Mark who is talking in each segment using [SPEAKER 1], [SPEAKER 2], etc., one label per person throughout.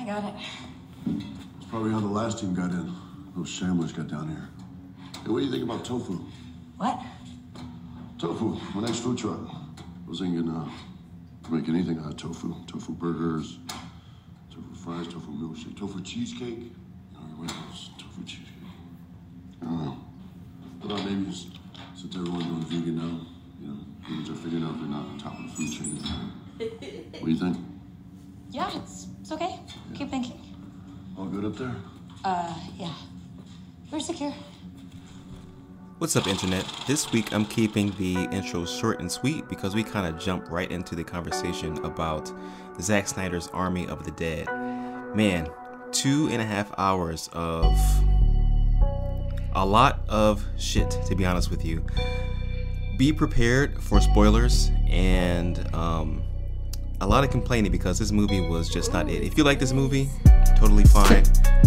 [SPEAKER 1] I got it.
[SPEAKER 2] It's probably how the last team got in. Those shamblers got down here. Hey, what do you think about tofu?
[SPEAKER 1] What?
[SPEAKER 2] Tofu, my next food truck. I was thinking, uh, make anything out of tofu. Tofu burgers, tofu fries, tofu milkshake, tofu cheesecake. You know, what else? Tofu cheesecake. I don't know. Uh, maybe just, since everyone's going vegan now, you know, humans are figuring out they're not on top of the food chain. What do you think?
[SPEAKER 1] Yeah, it's, it's okay. Keep thinking.
[SPEAKER 2] All good up there?
[SPEAKER 1] Uh, yeah. We're secure.
[SPEAKER 3] What's up, Internet? This week I'm keeping the intro short and sweet because we kind of jump right into the conversation about Zack Snyder's Army of the Dead. Man, two and a half hours of a lot of shit, to be honest with you. Be prepared for spoilers and um, a lot of complaining because this movie was just not it. If you like this movie, totally fine,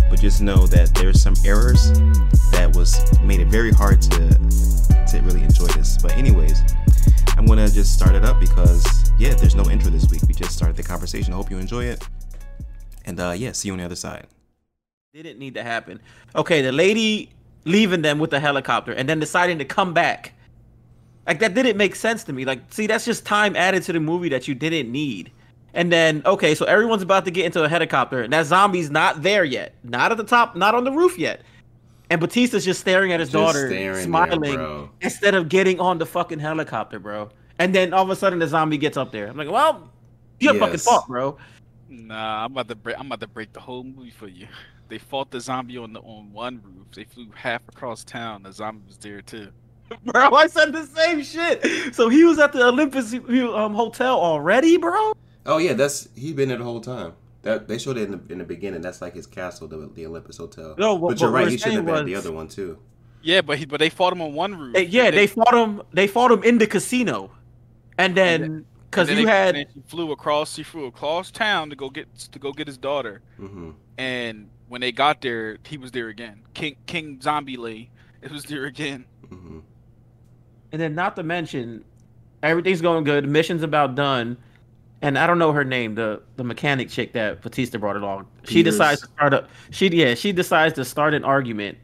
[SPEAKER 3] but just know that there's some errors that was made it very hard to to really enjoy this. But anyways, I'm gonna just start it up because yeah, there's no intro this week. We just started the conversation. I hope you enjoy it, and uh, yeah, see you on the other side.
[SPEAKER 4] Didn't need to happen. Okay, the lady leaving them with the helicopter and then deciding to come back. Like that didn't make sense to me. Like, see, that's just time added to the movie that you didn't need. And then, okay, so everyone's about to get into a helicopter, and that zombie's not there yet, not at the top, not on the roof yet. And Batista's just staring at his
[SPEAKER 3] Just
[SPEAKER 4] daughter, smiling,
[SPEAKER 3] there,
[SPEAKER 4] instead of getting on the fucking helicopter, bro. And then all of a sudden, the zombie gets up there. I'm like, well, you your fucking
[SPEAKER 3] Yes.
[SPEAKER 4] fault, bro.
[SPEAKER 5] Nah, I'm about to break. I'm about to break the whole movie for you. They fought the zombie on the on one roof. They flew half across town. The zombie was there too.
[SPEAKER 4] Bro, I said the same shit. So he was at the Olympus um, hotel already, bro.
[SPEAKER 3] Oh yeah, that's he been there the whole time. That they showed it in the in the beginning. That's like his castle, the, the Olympus Hotel.
[SPEAKER 4] No, what-
[SPEAKER 3] but you're
[SPEAKER 4] what
[SPEAKER 3] right. He should have
[SPEAKER 4] saying
[SPEAKER 3] been the other one too.
[SPEAKER 5] Yeah, but he but they fought him on one roof.
[SPEAKER 4] They- yeah,
[SPEAKER 5] and
[SPEAKER 4] they fought him. They fought him in the casino, and then because you
[SPEAKER 5] they-
[SPEAKER 4] had
[SPEAKER 5] and he flew across. He flew across town to go get to go get his daughter.
[SPEAKER 3] hmm
[SPEAKER 5] And when they got there, he was there again. King King Zombie Lee, it was there again.
[SPEAKER 3] hmm
[SPEAKER 4] And then, not to mention, everything's going good. Mission's about done. And I don't know her name, the the mechanic chick that Batista brought along. She decides to start a she yeah she decides to start an argument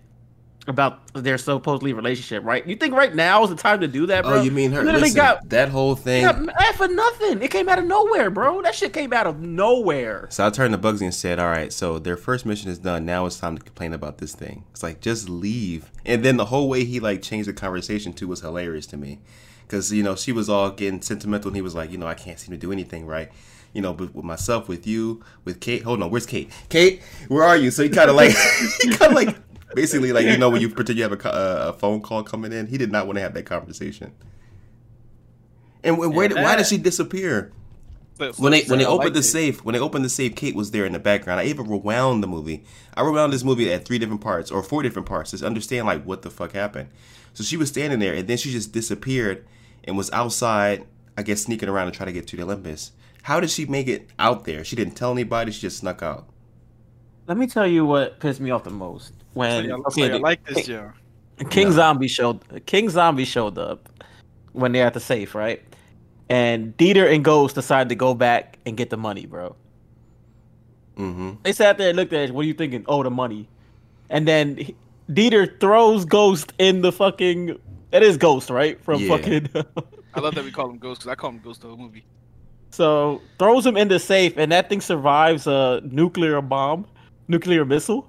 [SPEAKER 4] about their supposedly relationship. Right? You think right now is the time to do that, oh, bro?
[SPEAKER 3] Oh, you mean her?
[SPEAKER 4] Literally
[SPEAKER 3] Listen,
[SPEAKER 4] got
[SPEAKER 3] that whole thing.
[SPEAKER 4] got for nothing. It came out of nowhere, bro. That shit came out of nowhere.
[SPEAKER 3] So I turned to Bugsy and said, "All right, so their first mission is done. Now it's time to complain about this thing." It's like just leave. And then the whole way he like changed the conversation too was hilarious to me, because you know she was all getting sentimental, and he was like, "You know, I can't seem to do anything right." You know, with myself, with you, with Kate. Hold on, where's Kate? Kate, where are you? So he kind of like, he kind of like, basically like you know when you pretend you have a, uh, a phone call coming in. He did not want to have that conversation. And wh- where, did why did she disappear?
[SPEAKER 5] So-
[SPEAKER 3] when they when they opened
[SPEAKER 5] liked
[SPEAKER 3] the
[SPEAKER 5] it.
[SPEAKER 3] safe, when they opened the safe, Kate was there in the background. I even rewound the movie. I rewound this movie at three different parts or four different parts to understand like what the fuck happened. So she was standing there, and then she just disappeared and was outside. I guess sneaking around to try to get to the Olympus. How did she make it out there? She didn't tell anybody. She just snuck out.
[SPEAKER 4] Let me tell you what pissed me off the most
[SPEAKER 5] So
[SPEAKER 4] when
[SPEAKER 5] y'all-
[SPEAKER 4] okay,
[SPEAKER 5] so y'all like this, Joe.
[SPEAKER 4] King
[SPEAKER 3] No.
[SPEAKER 4] Zombie showed King Zombie showed up when they're at the safe, right? And Dieter and Ghost decided to go back and get the money, bro.
[SPEAKER 3] Mm-hmm.
[SPEAKER 4] They sat there and looked at it. What are you thinking? Oh, the money. And then he- Dieter throws Ghost in the fucking. It is Ghost, right? From
[SPEAKER 3] Yeah.
[SPEAKER 4] fucking.
[SPEAKER 5] I love that we call him Ghost because I call him Ghost the whole movie.
[SPEAKER 4] so throws him in the safe, and that thing survives a nuclear bomb, nuclear missile.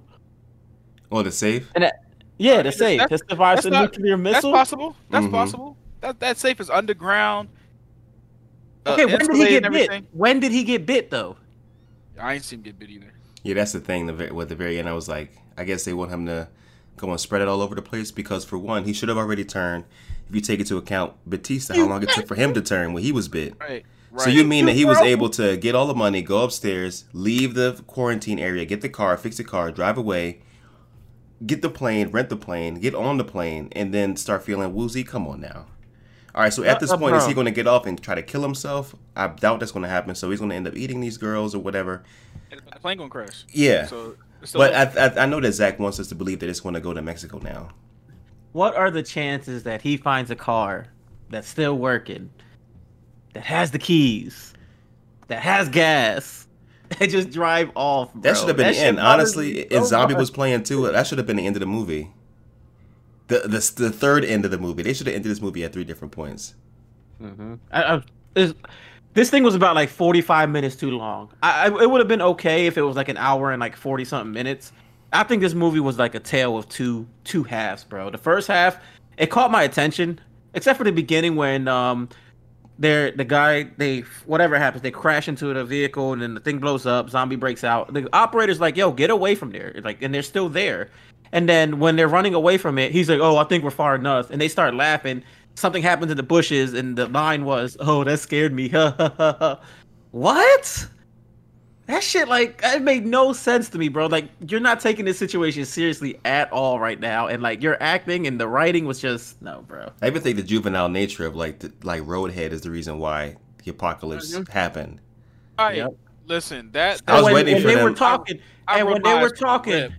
[SPEAKER 3] Oh, the safe.
[SPEAKER 4] And that, yeah, the
[SPEAKER 5] That's-
[SPEAKER 4] safe.
[SPEAKER 5] that's-
[SPEAKER 4] That survives
[SPEAKER 5] that's
[SPEAKER 4] a
[SPEAKER 5] not-
[SPEAKER 4] nuclear
[SPEAKER 5] That's possible. That's
[SPEAKER 3] Mhm.
[SPEAKER 5] possible. That that safe is underground. uh,
[SPEAKER 4] Okay, when did he get bit? When did he get bit though?
[SPEAKER 5] I ain't seen him get bit either.
[SPEAKER 3] Yeah, that's the thing. The very, at the very end, I was like, I guess they want him to go and spread it all over the place because, for one, he should have already turned. If you take into account Batista, how long it took for him to turn when he was bit.
[SPEAKER 5] Right. Right.
[SPEAKER 3] So you mean that he was able to get all the money, go upstairs, leave the quarantine area, get the car, fix the car, drive away, get the plane, rent the plane, get on the plane, and then start feeling woozy? Come on now. All right, so at this
[SPEAKER 4] uh,
[SPEAKER 3] point, is he going to get off and try to kill himself? I doubt that's going to happen. So he's going to end up eating these girls or whatever.
[SPEAKER 5] And the plane gonna crash.
[SPEAKER 3] Yeah.
[SPEAKER 5] So.
[SPEAKER 3] But. I, I, I know that Zack wants us to believe that it's going to go to Mexico now.
[SPEAKER 4] What are the chances that he finds a car that's still working, that has the keys, that has gas, and just drive off. Bro.
[SPEAKER 3] That should have been the end. Honestly,
[SPEAKER 4] me
[SPEAKER 3] if
[SPEAKER 4] so
[SPEAKER 3] Zombie
[SPEAKER 4] much.
[SPEAKER 3] was playing too, that should have been the end of the movie. The the the third end of the movie. They should have ended this movie at three different points.
[SPEAKER 4] I, I, this, this thing was about like 45 minutes too long. I, I it would have been okay if it was like an hour and like 40 something minutes. I think this movie was like a tale of two two halves, bro. The first half, it caught my attention, except for the beginning when um they're the guy they whatever happens they crash into the vehicle and then the thing blows up zombie breaks out. The operator's like yo get away from there like and they're still there. And then when they're running away from it he's like oh i think we're far enough and they start laughing. Something happens in the bushes and the line was oh that scared me. What that shit like it made no sense to me bro like you're not taking this situation seriously at all right now and like your acting and the writing was just no bro
[SPEAKER 3] I even think the juvenile nature of like the, like Roadhead is the reason why the apocalypse mm-hmm. happened.
[SPEAKER 5] All right,
[SPEAKER 4] Yep.
[SPEAKER 5] listen, that,
[SPEAKER 3] I was
[SPEAKER 4] when,
[SPEAKER 3] waiting
[SPEAKER 4] when
[SPEAKER 3] for
[SPEAKER 4] they
[SPEAKER 3] them-
[SPEAKER 4] were talking,
[SPEAKER 5] I- I
[SPEAKER 4] and when they were
[SPEAKER 5] eyes for a
[SPEAKER 4] talking,
[SPEAKER 5] clip.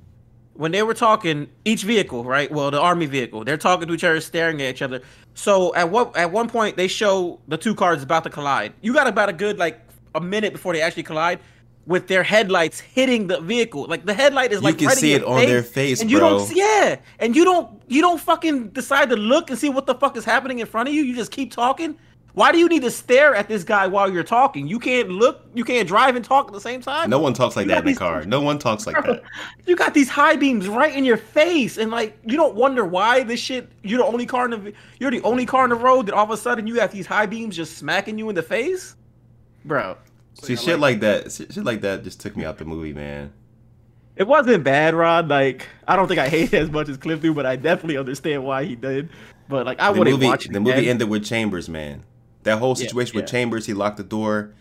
[SPEAKER 4] when they were talking, each vehicle, right? Well, the army vehicle, they're talking to each other, staring at each other. So at what at one point they show the two cars about to collide. You got about a good like a minute before they actually collide, with their headlights hitting the vehicle. Like the headlight is
[SPEAKER 3] You
[SPEAKER 4] like
[SPEAKER 3] can
[SPEAKER 4] right in
[SPEAKER 3] see it on their face,
[SPEAKER 4] and you
[SPEAKER 3] bro.
[SPEAKER 4] don't yeah, and you don't you don't fucking decide to look and see what the fuck is happening in front of you. You just keep talking. Why do you need to stare at this guy while you're talking? You can't look, you can't drive and talk at the same time.
[SPEAKER 3] No one talks like
[SPEAKER 4] You
[SPEAKER 3] that
[SPEAKER 4] got
[SPEAKER 3] in the car. No one talks like that.
[SPEAKER 4] You got these high beams right in your face, and like you don't wonder why this shit. You're the only car in the you're the only car in the road that all of a sudden you have these high beams just smacking you in the face, bro.
[SPEAKER 3] See, shit like that, shit like that just took me out the movie, man.
[SPEAKER 4] It wasn't bad, Rod. Like I don't think I hate it as much as Cliff do, but I definitely understand why he did. But like I
[SPEAKER 3] The
[SPEAKER 4] wouldn't
[SPEAKER 3] movie,
[SPEAKER 4] watch it
[SPEAKER 3] the movie ended with Chambers, man. That whole
[SPEAKER 4] Yeah,
[SPEAKER 3] situation with
[SPEAKER 4] yeah.
[SPEAKER 3] Chambers, he locked the door,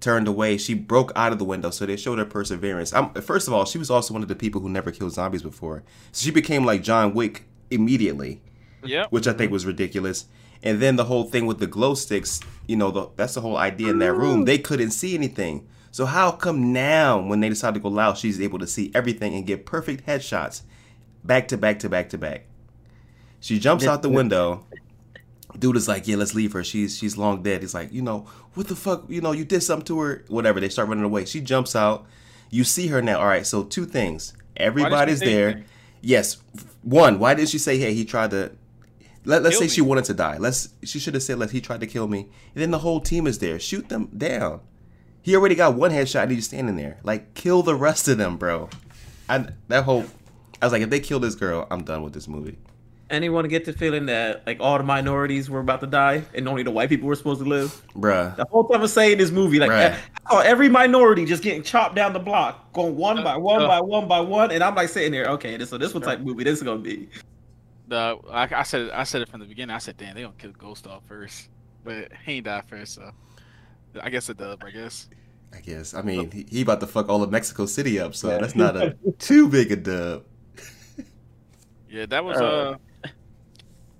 [SPEAKER 3] turned away. She broke out of the window, so they showed her perseverance. I'm, first of all, she was also one of the people who never killed zombies before, so she became like John Wick immediately.
[SPEAKER 5] Yep.
[SPEAKER 3] which I think mm-hmm. was ridiculous. And then the whole thing with the glow sticks, you know, the, that's the whole idea in that room. They couldn't see anything. So how come now, when they decide to go loud, she's able to see everything and get perfect headshots, back to back to back to back? She jumps out the window. Dude is like, yeah, let's leave her. She's she's long dead. He's like, you know, what the fuck? You know, you did something to her. Whatever. They start running away. She jumps out. You see her now. All right. So two things. Everybody's there. Yes. One. Why did she say, hey, he tried to let, let's say
[SPEAKER 5] me.
[SPEAKER 3] she wanted to die. Let's she should have said let he tried to kill me. And then the whole team is there. Shoot them down. He already got one headshot and he's standing there. Like kill the rest of them, bro. I that whole I was like, if they kill this girl, I'm done with this movie.
[SPEAKER 4] Anyone get the feeling that like all the minorities were about to die and only the white people were supposed to live?
[SPEAKER 3] Bruh.
[SPEAKER 4] The whole time I saying this movie, like
[SPEAKER 3] Right.
[SPEAKER 4] I every minority just getting chopped down the block, going one by one
[SPEAKER 5] uh.
[SPEAKER 4] by one by one, and I'm like sitting there, okay, this so this what type of movie this is gonna be.
[SPEAKER 5] The I, I said it, I said it from the beginning. I said, damn, they gonna kill Ghost off first, but he ain't died first, so I guess a dub. I guess.
[SPEAKER 3] I guess. I mean, he, he about to fuck all of Mexico City up, so that's not a too big a dub.
[SPEAKER 5] Yeah, that was
[SPEAKER 4] Uh.
[SPEAKER 5] uh.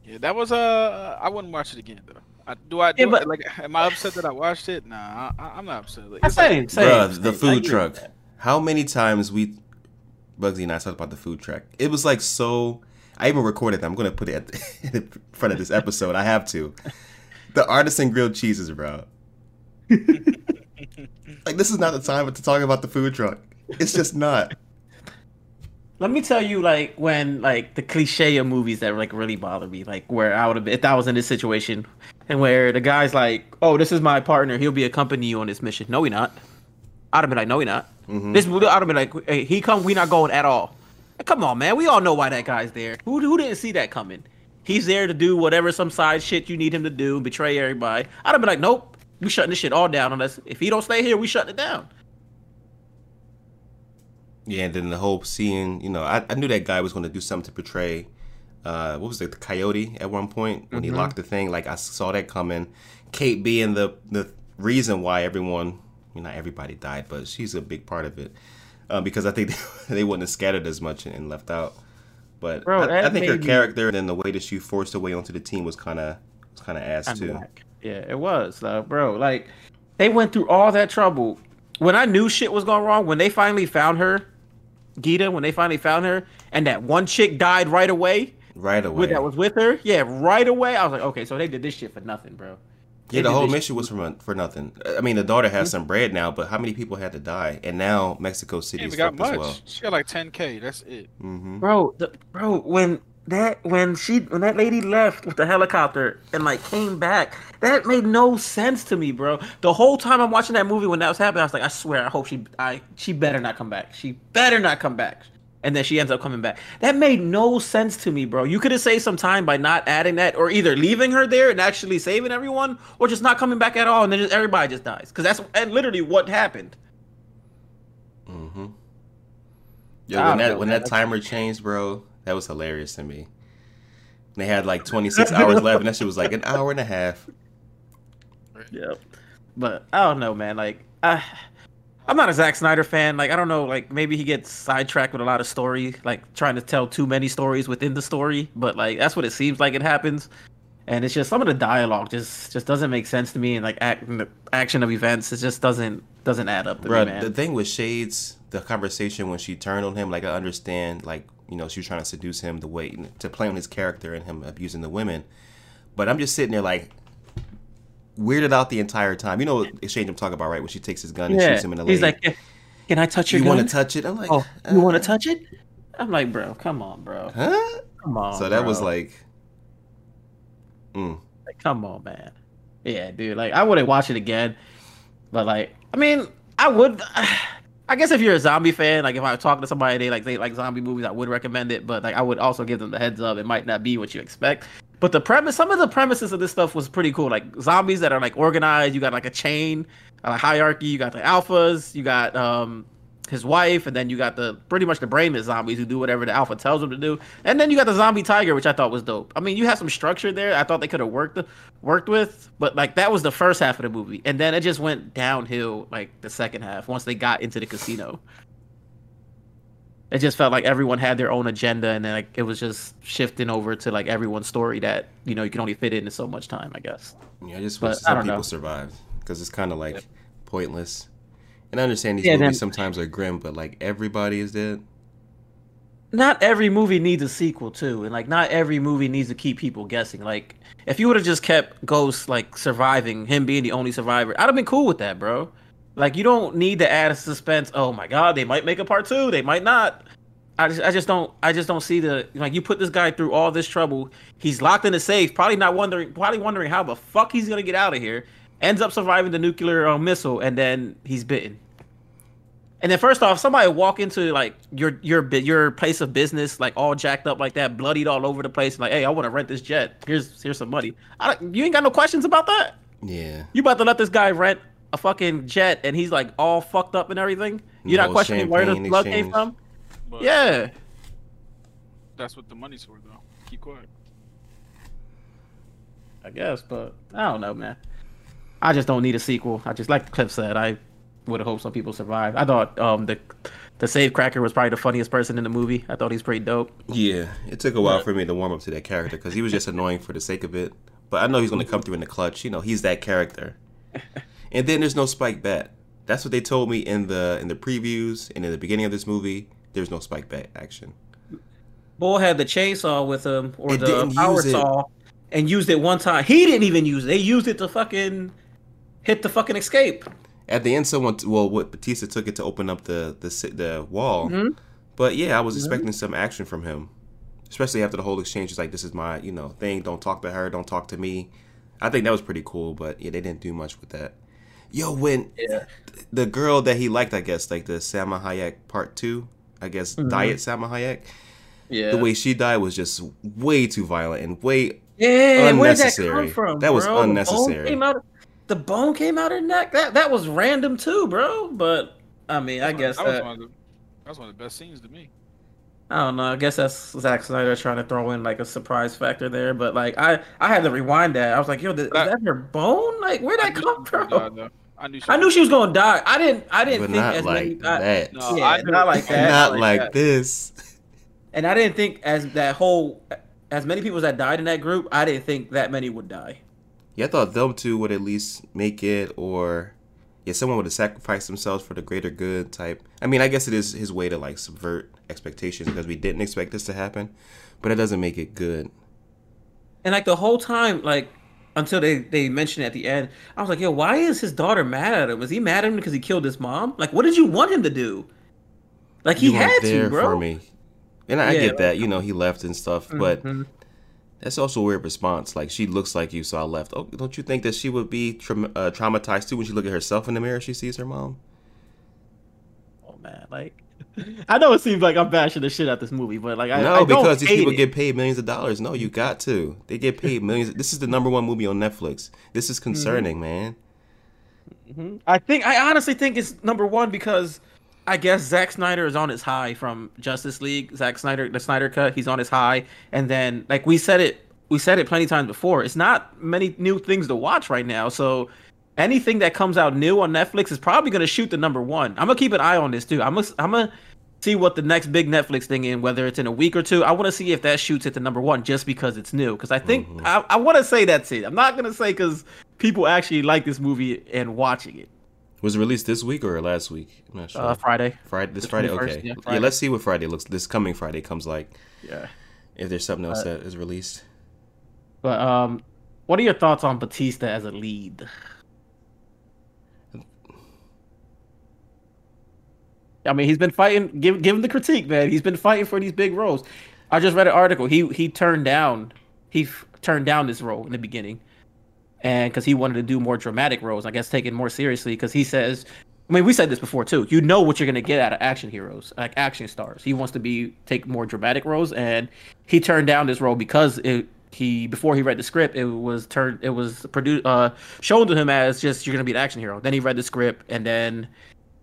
[SPEAKER 5] Yeah, that was uh. I wouldn't watch it again though. I, do I? Do
[SPEAKER 4] Yeah,
[SPEAKER 5] I- like, am I upset that I watched it? Nah, I, I'm not upset. Like,
[SPEAKER 4] I
[SPEAKER 5] it's like-
[SPEAKER 4] same, same.
[SPEAKER 3] Bruh,
[SPEAKER 4] same.
[SPEAKER 3] the food truck.
[SPEAKER 4] that.
[SPEAKER 3] How many times we, Bugsy and I talked about the food truck? It was like so. I even recorded that. I'm gonna put it at the, in front of this episode. I have to. The artisan grilled cheeses, bro. like this is not the time to talk about the food truck. It's just not.
[SPEAKER 4] Let me tell you, like when like the cliche of movies that like really bother me, like where I would have been if I was in this situation, and where the guy's like, "Oh, this is my partner. He'll be accompanying you on this mission." No, he not. I'd have been like, "No, he not." Mm-hmm. This movie, I'd have been like, "Hey, he come. We not going at all." Come on, man. We all know why that guy's there. Who who didn't see that coming? He's there to do whatever some side shit you need him to do, and betray everybody. I'd have been like, "Nope, we shutting this shit all down. Unless if he don't stay here, we shutting it down."
[SPEAKER 3] Yeah, and then the whole seeing, you know, I, I knew that guy was going to do something to portray, uh, what was it, the coyote at one point when he locked the thing. Like I saw that coming. Kate being the the reason why everyone, I mean, not everybody died, but she's a big part of it uh, because I think they, they wouldn't have scattered as much and left out. But
[SPEAKER 4] Bro,
[SPEAKER 3] I, I think her character and then the way that she forced her way onto the team was kind of was kind of ass
[SPEAKER 4] I'm
[SPEAKER 3] too.
[SPEAKER 4] black. Yeah, it was, uh, bro. Like they went through all that trouble. When I knew shit was going wrong, when they finally found her, Geeta, when they finally found her, and that one chick died right away,
[SPEAKER 3] Right away.
[SPEAKER 4] that was with her, yeah, right away. I was like, okay, so they did this shit for nothing, bro.
[SPEAKER 3] Yeah,
[SPEAKER 4] They
[SPEAKER 3] the whole mission was for for nothing. I mean, the daughter has some bread now, but how many people had to die? And now Mexico City
[SPEAKER 5] Ain't
[SPEAKER 3] is
[SPEAKER 5] got
[SPEAKER 3] fucked as
[SPEAKER 5] much.
[SPEAKER 3] well.
[SPEAKER 5] She got like 10k. That's it.
[SPEAKER 3] hmm
[SPEAKER 4] bro the, bro when that when she when that lady left with the helicopter and like came back that made no sense to me bro the whole time i'm watching that movie when that was happening i was like i swear i hope she i she better not come back she better not come back and then she ends up coming back that made no sense to me bro you could have saved some time by not adding that or either leaving her there and actually saving everyone or just not coming back at all and then just, everybody just dies because that's and literally what happened
[SPEAKER 3] hmm Yeah, when that
[SPEAKER 4] know,
[SPEAKER 3] when
[SPEAKER 4] man.
[SPEAKER 3] that timer changed, bro, that was hilarious to me. They had like 26 hours left, and that shit was like an hour and a half.
[SPEAKER 4] Yeah, But I don't know, man. Like, I, I'm not a Zack Snyder fan. Like, I don't know. Like, maybe he gets sidetracked with a lot of story, like trying to tell too many stories within the story. But like, that's what it seems like it happens. And it's just some of the dialogue just just doesn't make sense to me, and like act, the action of events, it just doesn't doesn't add up to
[SPEAKER 3] Bro,
[SPEAKER 4] me,
[SPEAKER 3] the thing with Shades, the conversation when she turned on him, like I understand, like you know, she was trying to seduce him the way to play on his character and him abusing the women. But I'm just sitting there like weirded out the entire time. You know, what exchange I'm talking about, right? When she takes his gun and
[SPEAKER 4] yeah.
[SPEAKER 3] shoots him in the leg.
[SPEAKER 4] He's like, "Can I touch your
[SPEAKER 3] "You want to touch it?" I'm like,
[SPEAKER 4] oh, you want
[SPEAKER 3] uh,
[SPEAKER 4] to touch it?" I'm like, "Bro, come on, bro,
[SPEAKER 3] Huh?
[SPEAKER 4] come on."
[SPEAKER 3] so that was
[SPEAKER 4] bro."
[SPEAKER 3] like, mm.
[SPEAKER 4] Like, come on, man. Yeah, dude. Like, I wouldn't watch it again. But like, I mean, I would. I guess if you're a zombie fan, like if I talking to somebody they like they like zombie movies, I would recommend it. But like, I would also give them the heads up. It might not be what you expect. But the premise, some of the premises of this stuff was pretty cool. Like zombies that are like organized. You got like a chain, a hierarchy. You got the alphas. You got um his wife, and then you got the pretty much the brainless zombies who do whatever the alpha tells them to do, and then you got the zombie tiger, which I thought was dope. I mean, you have some structure there. I thought they could have worked worked with, but like that was the first half of the movie, and then it just went downhill like the second half once they got into the casino. It just felt like everyone had their own agenda, and then like it was just shifting over to like everyone's story that you know you can only fit in in so much time, I guess.
[SPEAKER 3] yeah, I just
[SPEAKER 4] But
[SPEAKER 3] wish
[SPEAKER 4] I
[SPEAKER 3] some people
[SPEAKER 4] know.
[SPEAKER 3] survived because it's kind of like pointless. And I understand these
[SPEAKER 4] Yeah,
[SPEAKER 3] movies sometimes are grim, but like everybody is dead.
[SPEAKER 4] not every movie needs a sequel too and like not every movie needs to keep people guessing like if you would have just kept ghost like surviving him being the only survivor i'd have been cool with that bro like you don't need to add a suspense oh my god they might make a part two they might not I just, I just don't I just don't see the like you put this guy through all this trouble. He's locked in a safe, probably not wondering probably wondering how the fuck he's gonna get out of here. Ends up surviving the nuclear uh, missile, and then he's bitten. And then first off, somebody walk into like your your your place of business, like all jacked up like that, bloodied all over the place, like, hey, I want to rent this jet. Here's here's some money. I don't, you ain't got no questions about that.
[SPEAKER 3] Yeah.
[SPEAKER 4] You about to let this guy rent a fucking jet, and he's like all fucked up and everything. You're
[SPEAKER 3] No
[SPEAKER 4] not questioning where the
[SPEAKER 3] champagne
[SPEAKER 4] blood came from.
[SPEAKER 5] But
[SPEAKER 4] Yeah.
[SPEAKER 5] That's what the money's for, though. Keep quiet.
[SPEAKER 4] I guess, but I don't know, man. I just don't need a sequel. I just like Cliff said. I would have hoped some people survive. I thought um the the save cracker was probably the funniest person in the movie. I thought he's pretty dope.
[SPEAKER 3] Yeah, it took a while for me to warm up to that character because he was just annoying for the sake of it. But I know he's going to come through in the clutch. You know, he's that character. And then there's no Spike Bat. That's what they told me in the in the previews and in the beginning of this movie. There's no Spike Bat action.
[SPEAKER 4] Bull had the chainsaw with him or
[SPEAKER 3] It
[SPEAKER 4] the power saw and used it one time. He didn't even use it. They used it to fucking hit the fucking escape.
[SPEAKER 3] At the end, someone well, what Batista took it to open up the the the wall.
[SPEAKER 4] Mhm.
[SPEAKER 3] But yeah, I was expecting some action from him, especially after the whole exchange. It's like this is my you know thing. Don't talk to her. Don't talk to me. I think that was pretty cool. But yeah, they didn't do much with that. Yo, when
[SPEAKER 4] Yeah.
[SPEAKER 3] the girl that he liked, I guess, like the Salma Hayek part two, I guess, Diet Salma Hayek.
[SPEAKER 4] Yeah.
[SPEAKER 3] The way she died was just way too violent and way.
[SPEAKER 4] yeah, where did that
[SPEAKER 3] unnecessary.
[SPEAKER 4] come from?
[SPEAKER 3] That was
[SPEAKER 4] bro?
[SPEAKER 3] Unnecessary.
[SPEAKER 4] came out- The bone came out her neck. That that was random too, bro. But I mean, I guess
[SPEAKER 5] that was
[SPEAKER 4] that,
[SPEAKER 5] one of the that was one of the best scenes to me.
[SPEAKER 4] I don't know. I guess that's Zack Snyder trying to throw in like a surprise factor there. But like, I I had to rewind that. I was like, yo, th- is
[SPEAKER 5] That-
[SPEAKER 4] that her bone? Like, where'd that come from?
[SPEAKER 5] die. I knew. She
[SPEAKER 4] I knew she was gonna die. I didn't. I didn't
[SPEAKER 3] But
[SPEAKER 4] think
[SPEAKER 3] not
[SPEAKER 4] as
[SPEAKER 3] like
[SPEAKER 4] many. I-
[SPEAKER 3] that.
[SPEAKER 5] No,
[SPEAKER 4] yeah,
[SPEAKER 5] I
[SPEAKER 4] not like that.
[SPEAKER 3] not like
[SPEAKER 4] that.
[SPEAKER 3] this.
[SPEAKER 4] And I didn't think as that whole, as many people that died in that group, I didn't think that many would die.
[SPEAKER 3] Yeah, I thought them two would at least make it, or yeah, someone would have sacrificed themselves for the greater good type. I mean, I guess it is his way to like subvert expectations because we didn't expect this to happen, but it doesn't make it good.
[SPEAKER 4] And like the whole time, like until they they mentioned it at the end. I was like, yo, why is his daughter mad at him? Is he mad at him because he killed his mom? Like, what did you want him to do? Like he
[SPEAKER 3] you
[SPEAKER 4] had to, bro.
[SPEAKER 3] for me. And I
[SPEAKER 4] Yeah,
[SPEAKER 3] get that, you know, he left and stuff, but
[SPEAKER 4] Mhm.
[SPEAKER 3] That's also a weird response. Like she looks like you, so I left. Oh, don't you think that she would be tra- uh, traumatized too when she look at herself in the mirror? She sees her mom.
[SPEAKER 4] Oh man, like I know it seems like I'm bashing the shit out this movie, but like I
[SPEAKER 3] no,
[SPEAKER 4] I
[SPEAKER 3] because these people
[SPEAKER 4] it.
[SPEAKER 3] get paid millions of dollars. No, you got to. They get paid millions. This is the number one movie on Netflix. This
[SPEAKER 4] Mm-hmm.
[SPEAKER 3] is concerning, man.
[SPEAKER 4] I think I honestly think it's number one because I guess Zack Snyder is on his high from Justice League. Zack Snyder, the Snyder cut, he's on his high, and then like we said it, we said it plenty times before. It's not many new things to watch right now, so anything that comes out new on Netflix is probably gonna shoot the number one. I'm gonna keep an eye on this too. I'm gonna I'm gonna see what the next big Netflix thing in, whether it's in a week or two. I want to see if that shoots at the number one just because it's new. Because I think mm-hmm. I, I want to say that's it. I'm not gonna say because people actually like this movie and watching it.
[SPEAKER 3] Was it released this week or last week? I'm not sure.
[SPEAKER 4] Uh, Friday.
[SPEAKER 3] Friday. This Friday.
[SPEAKER 4] 21st,
[SPEAKER 3] Okay.
[SPEAKER 4] yeah,
[SPEAKER 3] Yeah, Let's see what Friday looks. This coming Friday comes like.
[SPEAKER 4] Yeah.
[SPEAKER 3] If there's something else
[SPEAKER 4] Uh,
[SPEAKER 3] that is released.
[SPEAKER 4] But um, what are your thoughts on Batista as a lead? I mean, he's been fighting. Give give him the critique, man. He's been fighting for these big roles. I just read an article. He he turned down he f- turned down this role in the beginning, and because he wanted to do more dramatic roles, I guess taken more seriously. Because he says, I mean, we said this before too. You know what you're gonna get out of action heroes, like action stars. He wants to be take more dramatic roles, and he turned down this role because it he before he read the script it was turned it was produced uh shown to him as just you're gonna be an action hero then he read the script and then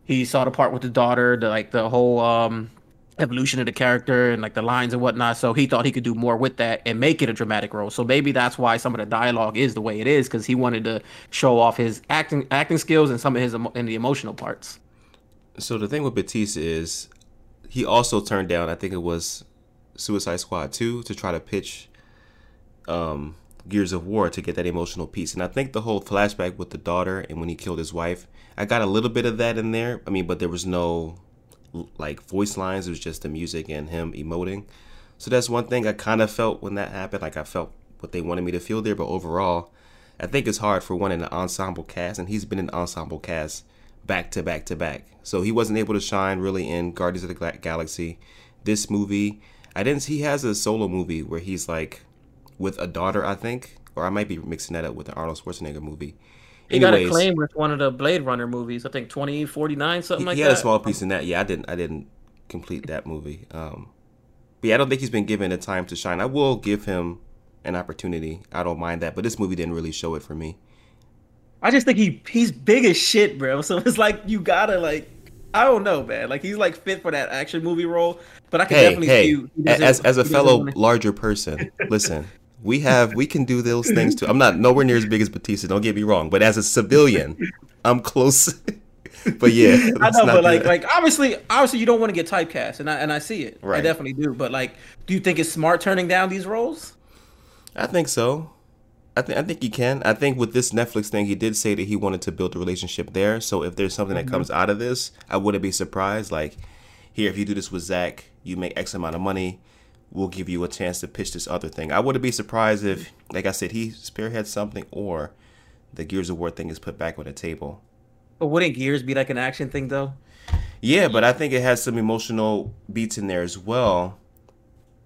[SPEAKER 4] he saw the part with the daughter the like the whole um evolution of the character and like the lines and whatnot so he thought he could do more with that and make it a dramatic role so maybe that's why some of the dialogue is the way it is because he wanted to show off his acting acting skills and some of his and the emotional parts
[SPEAKER 3] So the thing with Batista is, he also turned down. I think it was Suicide Squad two to try to pitch, um, Gears of War to get that emotional piece. And I think the whole flashback with the daughter and when he killed his wife, I got a little bit of that in there. I mean, but there was no like voice lines. It was just the music and him emoting. So that's one thing I kind of felt when that happened. Like I felt what they wanted me to feel there. But overall, I think it's hard for one in an ensemble cast, and he's been in ensemble cast back to back to back. So he wasn't able to shine really in Guardians of the Galaxy. This movie, I didn't. See he has a solo movie where he's like with a daughter, I think, or I might be mixing that up with the Arnold Schwarzenegger movie.
[SPEAKER 4] He got a claim with one of the blade runner movies i think 2049 something
[SPEAKER 3] he,
[SPEAKER 4] like
[SPEAKER 3] he
[SPEAKER 4] that
[SPEAKER 3] had a small piece in that. Yeah, I didn't. I didn't complete that movie. Um, but yeah, I don't think he's been given the time to shine. I will give him an opportunity. I don't mind that. But this movie didn't really show it for me.
[SPEAKER 4] I just think he he's big as shit, bro. So it's like you gotta like I don't know, man. Like he's like fit for that action movie role, but I can
[SPEAKER 3] Hey,
[SPEAKER 4] definitely
[SPEAKER 3] hey,
[SPEAKER 4] see he
[SPEAKER 3] as as a fellow larger person, listen. We have we can do those things too. I'm not nowhere near as big as Batista. Don't get me wrong, but as a civilian, I'm close. but yeah,
[SPEAKER 4] I know,
[SPEAKER 3] not
[SPEAKER 4] but like
[SPEAKER 3] that.
[SPEAKER 4] like obviously obviously you don't want to get typecast, and I and I see it. I definitely do. But like, do you think it's smart turning down these roles?
[SPEAKER 3] I think so. I think I think he can. I think with this Netflix thing, he did say that he wanted to build a relationship there. So if there's something
[SPEAKER 4] Mm-hmm.
[SPEAKER 3] that comes out of this, I wouldn't be surprised. Like, here, if you do this with Zack, you make X amount of money. We'll give you a chance to pitch this other thing. I wouldn't be surprised if, like I said, he spearheads something or the Gears of War thing is put back on the table.
[SPEAKER 4] But wouldn't Gears be like an action thing though?
[SPEAKER 3] Yeah, but I think it has some emotional beats in there as well.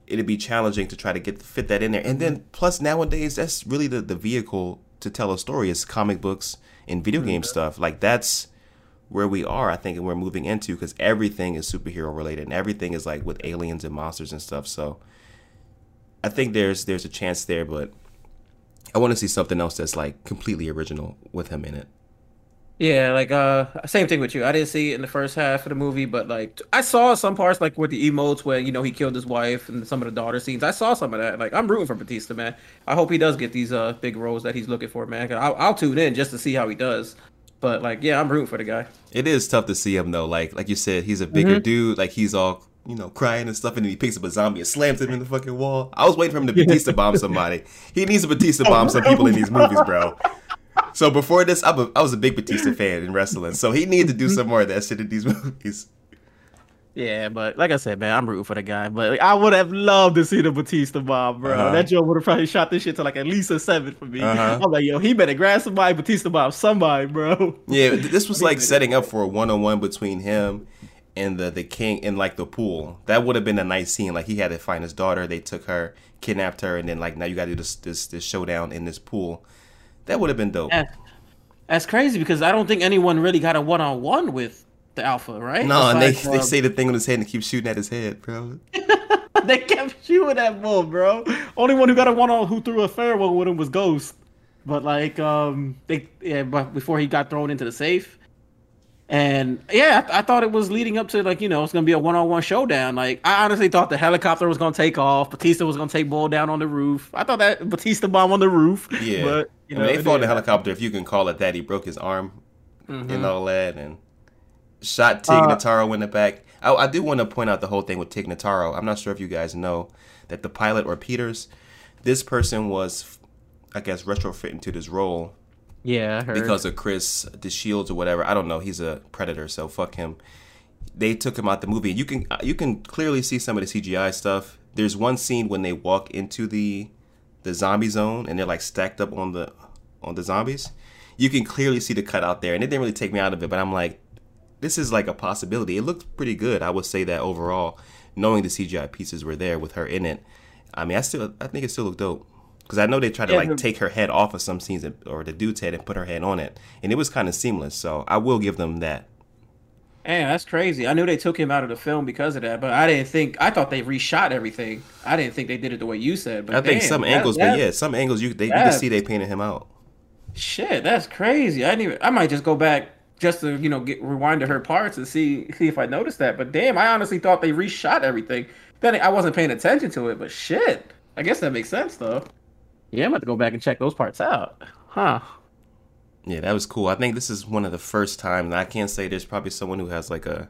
[SPEAKER 3] It'd be challenging to try to get fit that in there. And then plus nowadays that's really the, the vehicle to tell a story is comic books and video game mm-hmm. stuff. Like that's where we are, I think, and we're moving into because everything is superhero related and everything is like with aliens and monsters and stuff. So I think there's there's a chance there, but I want to see something else that's like completely original with him in it.
[SPEAKER 4] Yeah, like uh, same thing with you. I didn't see it in the first half of the movie, but like I saw some parts, like with the emotes where you know he killed his wife and some of the daughter scenes. I saw some of that. Like I'm rooting for Batista, man. I hope he does get these uh big roles that he's looking for, man. I'll, I'll tune in just to see how he does. But like, yeah, I'm rooting for the guy.
[SPEAKER 3] It is tough to see him though. Like like you said, he's a bigger mm-hmm. dude. Like he's all you know crying and stuff, and then he picks up a zombie and slams him in the fucking wall. I was waiting for him to Batista bomb somebody. He needs to Batista bomb some people in these movies, bro. So before this, I'm a, I was a big Batista fan in wrestling. So he needed to do some more of that shit in these movies.
[SPEAKER 4] Yeah, but like I said, man, I'm rooting for the guy. But like, I would have loved to see the Batista bomb, bro.
[SPEAKER 3] Uh-huh.
[SPEAKER 4] That joke would have probably shot this shit to like at least a seven for me.
[SPEAKER 3] Uh-huh.
[SPEAKER 4] I'm like, yo, he better grab somebody, Batista bomb somebody, bro.
[SPEAKER 3] Yeah, this was like setting up for a one on one between him and the the king in like the pool. That would have been a nice scene. Like he had to find his daughter. They took her, kidnapped her, and then like now you got to do this this this showdown in this pool. That would have been dope.
[SPEAKER 4] Yeah. That's crazy because I don't think anyone really got a one on one with the Alpha, right?
[SPEAKER 3] No, and they they
[SPEAKER 4] um,
[SPEAKER 3] say the thing on his head and keep shooting at his head, bro.
[SPEAKER 4] they kept shooting that bull, bro. Only one who got a one on who threw a fair one with him was Ghost. But like, um, they yeah, but before he got thrown into the safe, and yeah, I, I thought it was leading up to like you know it's gonna be a one on one showdown. Like I honestly thought the helicopter was gonna take off, Batista was gonna take Bull down on the roof. I thought that Batista bomb on the roof.
[SPEAKER 3] Yeah,
[SPEAKER 4] but you
[SPEAKER 3] I mean, they
[SPEAKER 4] it
[SPEAKER 3] fought in the helicopter, if you can call it that. He broke his arm
[SPEAKER 4] happen.
[SPEAKER 3] and all that, and shot Tig
[SPEAKER 4] Uh,
[SPEAKER 3] Notaro in the back. I, I do want to point out the whole thing with Tig Notaro. I'm not sure if you guys know that the pilot or Peters, this person was, I guess, retrofit into this role
[SPEAKER 4] Yeah, I heard.
[SPEAKER 3] because of Chris D'Elia or whatever. I don't know. He's a predator, so fuck him. They took him out the movie. You can you can clearly see some of the CGI stuff. There's one scene when they walk into the the zombie zone and they're like stacked up on the on the zombies. You can clearly see the cut out there, and it didn't really take me out of it. But I'm like, this is like a possibility. It looked pretty good. I would say that overall, knowing the CGI pieces were there with her in it. I mean, I still I think it still looked dope because I know they tried to like take her head off of some scenes or the dude's head and put her head on it, and it was kind of seamless. So I will give them that.
[SPEAKER 4] Man, that's crazy. I knew they took him out of the film because of that, but I didn't think. I thought they reshot everything. I didn't think they did it the way you said. But
[SPEAKER 3] I think some
[SPEAKER 4] that-
[SPEAKER 3] angles,
[SPEAKER 4] that-
[SPEAKER 3] but yeah, some angles you they you can see they painted him out.
[SPEAKER 4] Shit, that's crazy. I didn't even. I might just go back just to you know get rewind to her parts and see see if I noticed that. But damn, I honestly thought they reshot everything. Then I wasn't paying attention to it. But shit, I guess that makes sense though. Yeah, I'm about to go back and check those parts out. Huh?
[SPEAKER 3] Yeah, that was cool. I think this is one of the first times. I can't say there's probably someone who has like a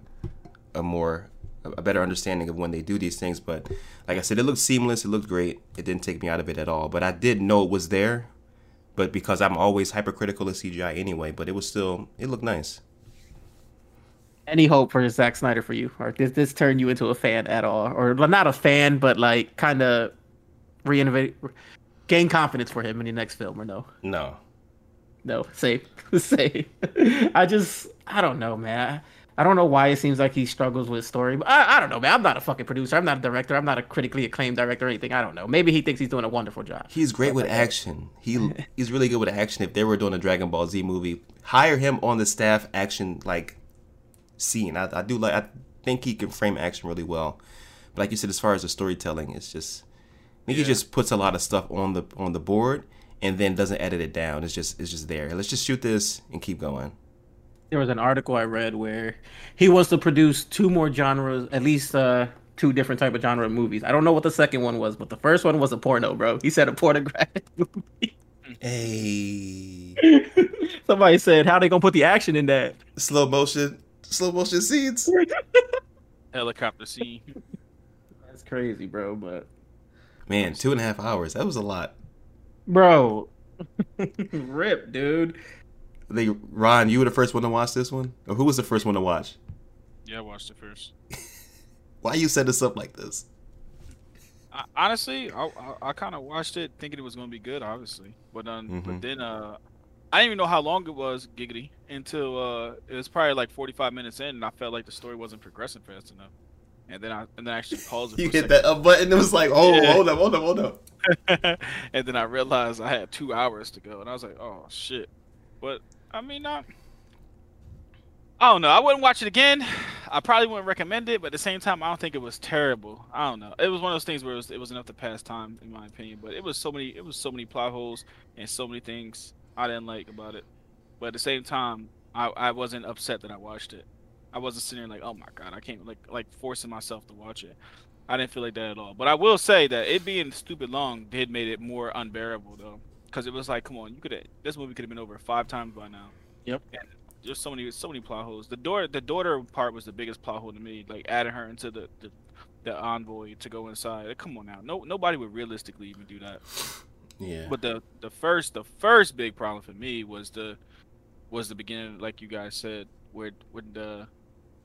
[SPEAKER 3] a more a better understanding of when they do these things, but like I said, it looked seamless. It looked great. It didn't take me out of it at all. But I did know it was there. But because I'm always hypercritical of CGI anyway, but it was still it looked nice.
[SPEAKER 4] Any hope for Zack Snyder for you, or did this turn you into a fan at all, or not a fan, but like kind of reinnovate, gain confidence for him in the next film, or no?
[SPEAKER 3] No.
[SPEAKER 4] No, safe, safe. I just, I don't know, man. I don't know why it seems like he struggles with story. But I, I don't know, man. I'm not a fucking producer. I'm not a director. I'm not a critically acclaimed director or anything. I don't know. Maybe he thinks he's doing a wonderful job.
[SPEAKER 3] He's great with action. He he's really good with action. If they were doing a Dragon Ball Z movie, hire him on the staff action like scene. I, I do like. I think he can frame action really well. But like you said, as far as the storytelling, it's just. I think he just puts a lot of stuff on the on the board and then doesn't edit it down. It's just it's just there. Let's just shoot this and keep going.
[SPEAKER 4] There was an article I read where he wants to produce two more genres, at least uh, two different type of genre movies. I don't know what the second one was, but the first one was a porno, bro. He said a pornographic movie.
[SPEAKER 3] Hey,
[SPEAKER 4] Somebody said, "How they gonna put the action in that?"
[SPEAKER 3] slow motion, slow motion scenes.
[SPEAKER 5] Helicopter scene.
[SPEAKER 4] That's crazy, bro. But
[SPEAKER 3] Man, two and a half hours. That was a lot.
[SPEAKER 4] bro, rip, dude.
[SPEAKER 3] I think Ron, you were the first one to watch this one, or who was the first one to watch?
[SPEAKER 5] Yeah, I watched it first.
[SPEAKER 3] Why you set us up like this?
[SPEAKER 5] I, honestly, I, I, I kind of watched it thinking it was gonna be good, obviously, but um,
[SPEAKER 3] Mhm.
[SPEAKER 5] but then uh, I didn't even know how long it was, giggity, until uh, it was probably like 45 minutes in, and I felt like the story wasn't progressing fast enough, and then I and then I actually paused it.
[SPEAKER 3] You hit that up button. It was like, oh,
[SPEAKER 5] Yeah.
[SPEAKER 3] hold up, hold up, hold up.
[SPEAKER 5] and then I realized I had two hours to go, and I was like, oh shit. But I mean, I, I don't know. I wouldn't watch it again. I probably wouldn't recommend it, but at the same time, I don't think it was terrible. I don't know. It was one of those things where it was, it was enough to pass time, in my opinion. But it was so many, it was so many plot holes and so many things I didn't like about it. But at the same time, I, I wasn't upset that I watched it. I wasn't sitting there like, oh my god, I can't like like forcing myself to watch it. I didn't feel like that at all. But I will say that it being stupid long did made it more unbearable though, because it was like, come on, you could have this movie could have been over five times by now.
[SPEAKER 4] Yep.
[SPEAKER 5] And just so many so many plot holes. The daughter the daughter part was the biggest plot hole to me. Like adding her into the the, the envoy to go inside. Like, come on now, no nobody would realistically even do that.
[SPEAKER 3] Yeah.
[SPEAKER 5] But the the first the first big problem for me was the was the beginning, like you guys said, where when the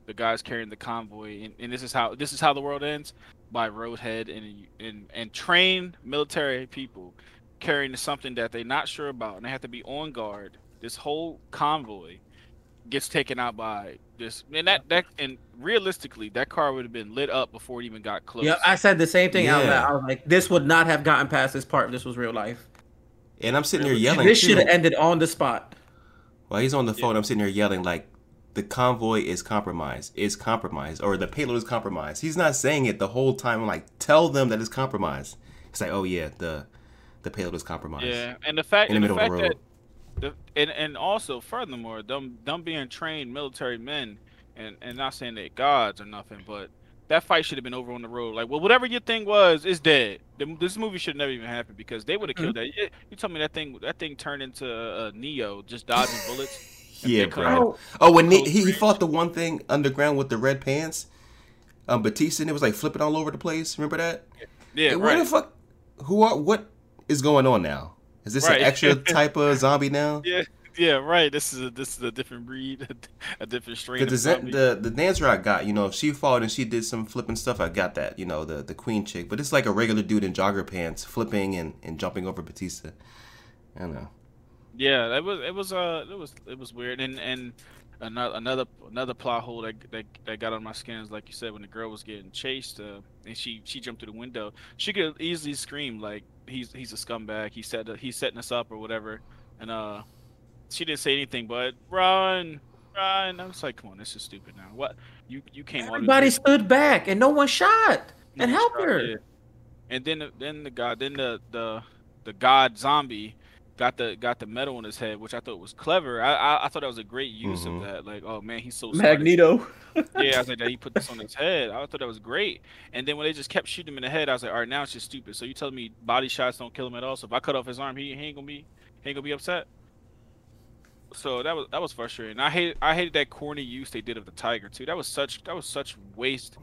[SPEAKER 5] the guys carrying the convoy, and, and this is how this is how the world ends by roadhead and and and trained military people carrying something that they're not sure about, and they have to be on guard. This whole convoy gets taken out by this, and that that and realistically, that car would have been lit up before it even got close.
[SPEAKER 4] Yeah, I said the same thing out loud. I was like, this would not have gotten past this part if this was real life.
[SPEAKER 3] And I'm sitting here yelling.
[SPEAKER 4] This should have ended on the spot.
[SPEAKER 3] While he's on the phone, I'm sitting here yelling like, "The convoy is compromised. Is compromised, or the payload is compromised." He's not saying it the whole time. I'm like, "Tell them that it's compromised." He's like, "Oh yeah, the the payload was compromised."
[SPEAKER 5] Yeah, and the fact,
[SPEAKER 3] In the
[SPEAKER 5] and the
[SPEAKER 3] middle of
[SPEAKER 5] fact
[SPEAKER 3] the
[SPEAKER 5] that, the, and and also furthermore, them them being trained military men, and and not saying they gods or nothing, but that fight should have been over on the road. Like, well, whatever your thing was, is dead. The, this movie should never even happen because they would have killed that. You, you told me that thing that thing turned into uh, Neo, just dodging bullets.
[SPEAKER 3] Yeah, bro. Oh, when he, he he fought the one thing underground with the red pants, um, Batista, and it was like flipping all over the place. Remember that?
[SPEAKER 5] Yeah,
[SPEAKER 3] Where
[SPEAKER 5] right.
[SPEAKER 3] the fuck? Who are? What is going on now? Is this
[SPEAKER 5] Right.
[SPEAKER 3] an extra type of zombie now?
[SPEAKER 5] Yeah, yeah, right. This is a this is a different breed, a different strain.
[SPEAKER 3] Because the, the the dancer I got, you know, if she fought and she did some flipping stuff, I got that, you know, the the queen chick. But it's like a regular dude in jogger pants flipping and, and jumping over Batista. I don't know.
[SPEAKER 5] Yeah, it was it was uh it was it was weird and and another another another plot hole that, that that got on my skin is like you said when the girl was getting chased uh, and she she jumped through the window she could easily scream like he's he's a scumbag. He said he's setting us up or whatever. And uh she didn't say anything but run run. I was like come on this is stupid now. What? You you came
[SPEAKER 4] Everybody stood back and no one shot. And
[SPEAKER 5] no
[SPEAKER 4] helped her.
[SPEAKER 5] yeah. And then the- then the god then the the the god zombie got the got the metal on his head, which I thought was clever. I I, I thought that was a great use
[SPEAKER 3] Mhm.
[SPEAKER 5] of that. Like, oh man, he's so smart.
[SPEAKER 4] Magneto.
[SPEAKER 5] Yeah, I was like that he put this on his head. I thought that was great. And then when they just kept shooting him in the head, I was like, all right, now it's just stupid. So you telling me body shots don't kill him at all? So if I cut off his arm, he, he ain't gonna be he ain't gonna be upset. So that was that was frustrating. I hate I hated that corny use they did of the tiger too. That was such that was such waste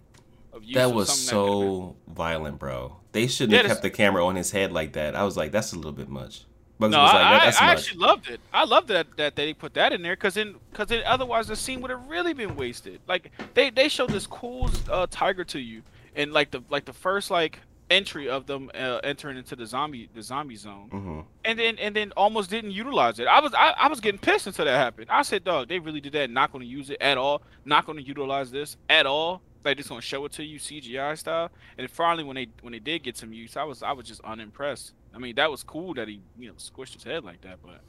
[SPEAKER 5] of use.
[SPEAKER 3] That was
[SPEAKER 5] something that
[SPEAKER 3] so violent, bro. They shouldn't
[SPEAKER 5] Yeah,
[SPEAKER 3] have kept the camera on his head like that. I was like, that's a little bit much. Bugs
[SPEAKER 5] No,
[SPEAKER 3] was
[SPEAKER 5] I,
[SPEAKER 3] like, "That-
[SPEAKER 5] I, I
[SPEAKER 3] much.
[SPEAKER 5] actually loved it. I loved that that they put that in there because then because then otherwise the scene would have really been wasted. Like they they showed this cool uh, tiger to you and like the like the first like entry of them uh, entering into the zombie the zombie zone
[SPEAKER 3] hmm
[SPEAKER 5] and then and then almost didn't utilize it. I was I, I was getting pissed until that happened. I said, dog, they really did that. Not going to use it at all. Not going to utilize this at all. Like just going to show it to you CGI style. And finally, when they when they did get some use, I was I was just unimpressed. I mean, that was cool that he you know squished his head like that, but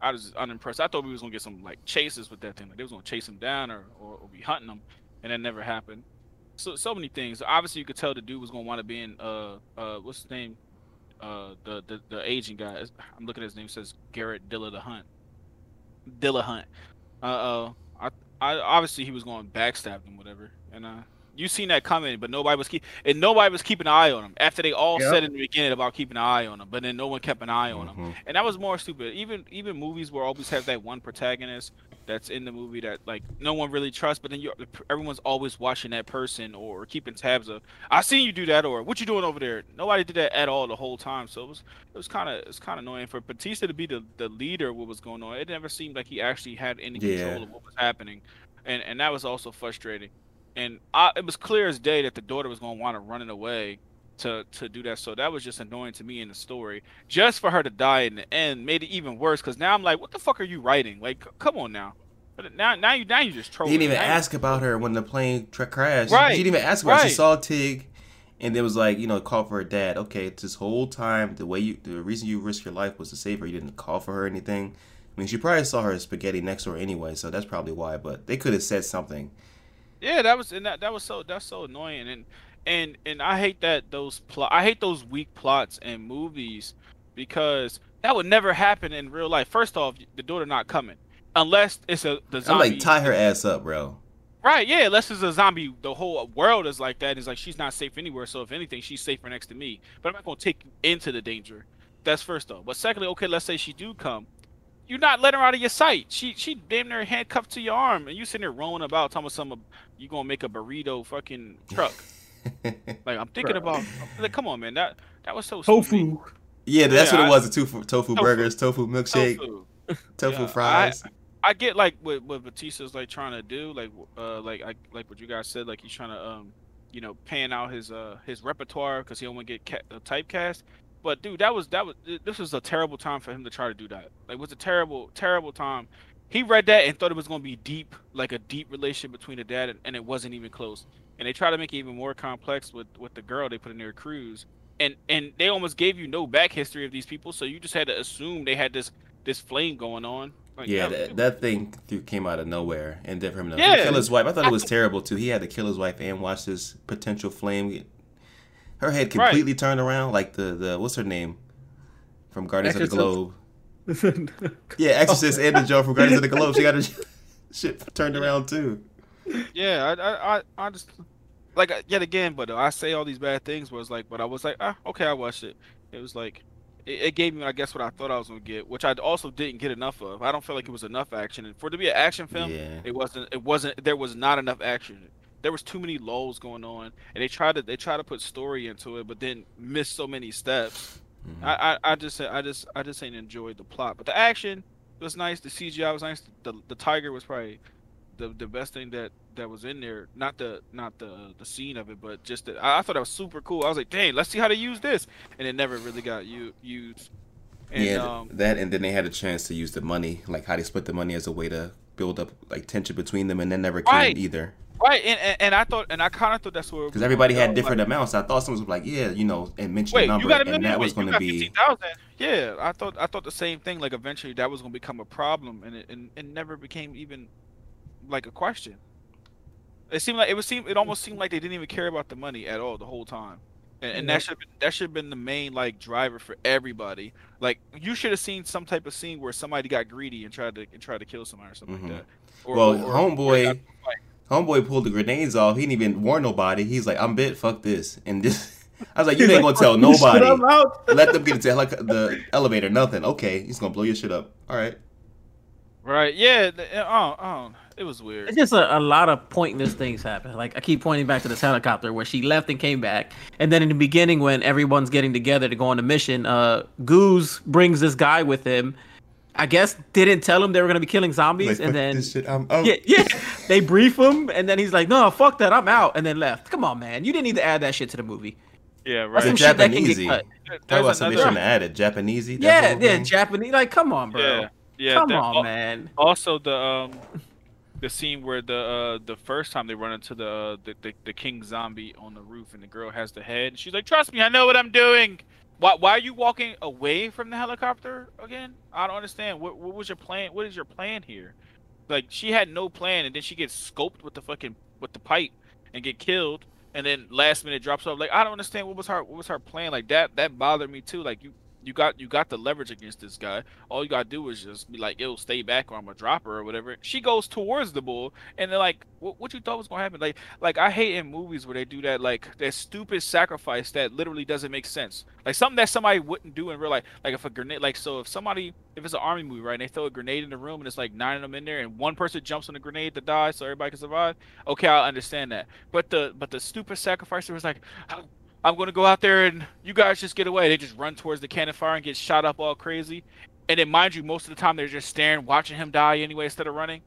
[SPEAKER 5] I was unimpressed. I thought we was gonna get some like chases with that thing. Like they was gonna chase him down or, or, or be hunting him, and that never happened. So so many things. Obviously, you could tell the dude was gonna want to be in uh uh what's his name uh the the, the agent guy. I'm looking at his name. It says Garret Dilla the Hunt. Dillahunt. Uh uh. I I obviously he was going to backstab him, whatever. And uh, you seen that coming, but nobody was keep and nobody was keeping an eye on him. After they all
[SPEAKER 4] Yep.
[SPEAKER 5] said in the beginning about keeping an eye on him, but then no one kept an eye on him.
[SPEAKER 3] Mhm.
[SPEAKER 5] And that was more stupid. Even even movies where always have that one protagonist that's in the movie that like no one really trusts, but then you everyone's always watching that person or keeping tabs of. I seen you do that, or what you doing over there? Nobody did that at all the whole time. So it was it was kind of it's kind of annoying for Batista to be the the leader. of What was going on? It never seemed like he actually had any
[SPEAKER 3] Yeah.
[SPEAKER 5] control of what was happening, and and that was also frustrating. And I, it was clear as day that the daughter was going to want to run it away to to do that. So that was just annoying to me in the story. Just for her to die in the end made it even worse because now I'm like, what the fuck are you writing? Like, come on now. Now now you now you just trolling.
[SPEAKER 3] didn't even
[SPEAKER 5] Now you-
[SPEAKER 3] ask about her when the plane tra- crashed.
[SPEAKER 5] Right,
[SPEAKER 3] She didn't even ask about. it. She
[SPEAKER 5] right.
[SPEAKER 3] saw Tig, and it was like, you know, call for her dad. Okay, this whole time, the way you, the reason you risked your life was to save her. You didn't call for her or anything. I mean, she probably saw her spaghetti next door anyway, so that's probably why. But they could have said something.
[SPEAKER 5] Yeah, that was and that, that was so that's so annoying and and and I hate that those plot I hate those weak plots in movies because that would never happen in real life. First off, the daughter not coming unless it's a the
[SPEAKER 3] I'm like, tie her ass up, bro.
[SPEAKER 5] Right, yeah, unless it's a zombie, the whole world is like that. It's like she's not safe anywhere. So if anything, she's safer next to me. But I'm not gonna take you into the danger. That's first off. But secondly, okay, let's say she do come. You're not letting her out of your sight. She she damn near handcuffed to your arm, and you sitting there rolling about, talking about some you gonna make a burrito fucking truck. like I'm thinking about. Like, come on, man, that that was so stupid.
[SPEAKER 4] Tofu.
[SPEAKER 3] yeah, that's
[SPEAKER 5] Yeah,
[SPEAKER 3] what it was. The tofu, tofu,
[SPEAKER 5] Tofu.
[SPEAKER 3] burgers, tofu milkshake, tofu,
[SPEAKER 5] Tofu. Yeah,
[SPEAKER 3] fries.
[SPEAKER 5] I I get like what what Batista's like trying to do, like uh like I like what you guys said, like he's trying to um you know pan out his uh his repertoire because he don't want to get ca- uh, typecast. But dude, that was that was this was a terrible time for him to try to do that. Like it was a terrible terrible time. He read that and thought it was gonna be deep, like a deep relationship between the dad and, and it wasn't even close. And they try to make it even more complex with with the girl they put in their cruise. And and they almost gave you no back history of these people, so you just had to assume they had this this flame going on. Like,
[SPEAKER 3] Yeah,
[SPEAKER 5] that-
[SPEAKER 3] that, thing came out of nowhere, and for him to
[SPEAKER 5] Yeah.
[SPEAKER 3] kill his wife, I thought it was terrible too. He had to kill his wife and watch this potential flame. Get- Her head
[SPEAKER 5] Right.
[SPEAKER 3] completely turned around, like the the what's her name from Guardians of the Globe. Yeah, Exorcist and the Joe from Guardians of the Globe. She got her shit turned around too.
[SPEAKER 5] Yeah, I, I, I, I just like uh, yet again, but I say all these bad things was like, but I was like, ah, okay, I watched it. It was like, it, it gave me, I guess, what I thought I was gonna get, which I also didn't get enough of. I don't feel like it was enough action, and for it to be an action film,
[SPEAKER 3] Yeah.
[SPEAKER 5] it wasn't. It wasn't. There was not enough action. There was too many lulls going on, and they tried to they tried to put story into it, but then missed so many steps.
[SPEAKER 3] Mhm.
[SPEAKER 5] I, I, I just I just I just ain't enjoyed the plot, but the action was nice. The CGI was nice. The the tiger was probably the the best thing that that was in there. Not the not the the scene of it, but just that I, I thought that was super cool. I was like, dang, let's see how they use this, and it never really got u- used. And,
[SPEAKER 3] yeah,
[SPEAKER 5] um,
[SPEAKER 3] that and then they had a chance to use the money, like how they split the money as a way to build up like tension between them, and then never came
[SPEAKER 5] Right.
[SPEAKER 3] either.
[SPEAKER 5] Right, and, and and I thought, and I kind of thought that's where
[SPEAKER 3] Because everybody had different amounts. I thought someone was like, yeah, you know, and mentioned
[SPEAKER 5] Wait,
[SPEAKER 3] number,
[SPEAKER 5] you got a
[SPEAKER 3] and that was
[SPEAKER 5] Wait, you
[SPEAKER 3] going to be
[SPEAKER 5] 15,000? Yeah, I thought I thought the same thing. Like eventually that was gonna become a problem, and it and it never became even like a question. It seemed like it was seem it almost seemed like they didn't even care about the money at all the whole time, and, and that should that should have been the main like driver for everybody. Like you should have seen some type of scene where somebody got greedy and tried to and tried to kill somebody or something
[SPEAKER 3] Mhm.
[SPEAKER 5] like that. Or,
[SPEAKER 3] well,
[SPEAKER 5] or-
[SPEAKER 3] homeboy,
[SPEAKER 5] or-
[SPEAKER 3] homeboy pulled the grenades off. He didn't even warn nobody. He's like, I'm bit. Fuck this. And this, I was like, you ain't gonna tell nobody.
[SPEAKER 4] Out.
[SPEAKER 3] Let them get into helic- the elevator. Nothing. Okay, he's gonna blow your shit up. All right.
[SPEAKER 5] right? Yeah. Oh, oh, it was weird.
[SPEAKER 4] It's just a, a lot of pointless things happen. Like I keep pointing back to this helicopter where she left and came back, and then in the beginning when everyone's getting together to go on a mission, uh, Goose brings this guy with him. I guess didn't tell him they were gonna be killing zombies,
[SPEAKER 3] Like,
[SPEAKER 4] and then
[SPEAKER 3] this shit. I'm out.
[SPEAKER 4] yeah, yeah, they brief him, and then he's like, "No, fuck that, I'm out," and then left. Come on, man, you didn't need to add that shit to the movie.
[SPEAKER 5] Yeah,
[SPEAKER 4] That's
[SPEAKER 3] The
[SPEAKER 4] some
[SPEAKER 5] right.
[SPEAKER 4] shit that can get
[SPEAKER 3] Japanesey.
[SPEAKER 4] cut.
[SPEAKER 3] Talk
[SPEAKER 5] There's
[SPEAKER 3] something they shouldn't have added. Japanesey.
[SPEAKER 4] Yeah,
[SPEAKER 3] whole
[SPEAKER 4] yeah,
[SPEAKER 3] thing?
[SPEAKER 4] Japanese. Like, come on, bro.
[SPEAKER 5] Yeah, yeah.
[SPEAKER 4] come
[SPEAKER 5] that-
[SPEAKER 4] on,
[SPEAKER 5] al-
[SPEAKER 4] man.
[SPEAKER 5] Also, the um, the scene where the uh the first time they run into the uh, the, the the king zombie on the roof and the girl has the head. And she's like, "Trust me, I know what I'm doing." Why why are you walking away from the helicopter again? I don't understand. What what was your plan? What is your plan here? Like she had no plan, and then she gets scoped with the fucking with the pipe and get killed, and then last minute drops off. Like I don't understand what was her what was her plan. Like that that bothered me too. Like you you got you got the leverage against this guy. All you gotta do is just be like, "Yo, stay back, or I'm gonna drop her, or whatever." She goes towards the bull, and they're like, "What, what you thought was gonna happen?" Like, like I hate in movies where they do that, like that stupid sacrifice that literally doesn't make sense. Like something that somebody wouldn't do in real life. Like if a grenade, like so, if somebody, if it's an army movie, right, and they throw a grenade in the room, and it's like nine of them in there, and one person jumps on the grenade to die, so everybody can survive. Okay, I understand that. But the but the stupid sacrifice was like. I'm gonna go out there and you guys just get away. They just run towards the cannon fire and get shot up all crazy. And then mind you, most of the time they're just staring, watching him die anyway instead of running.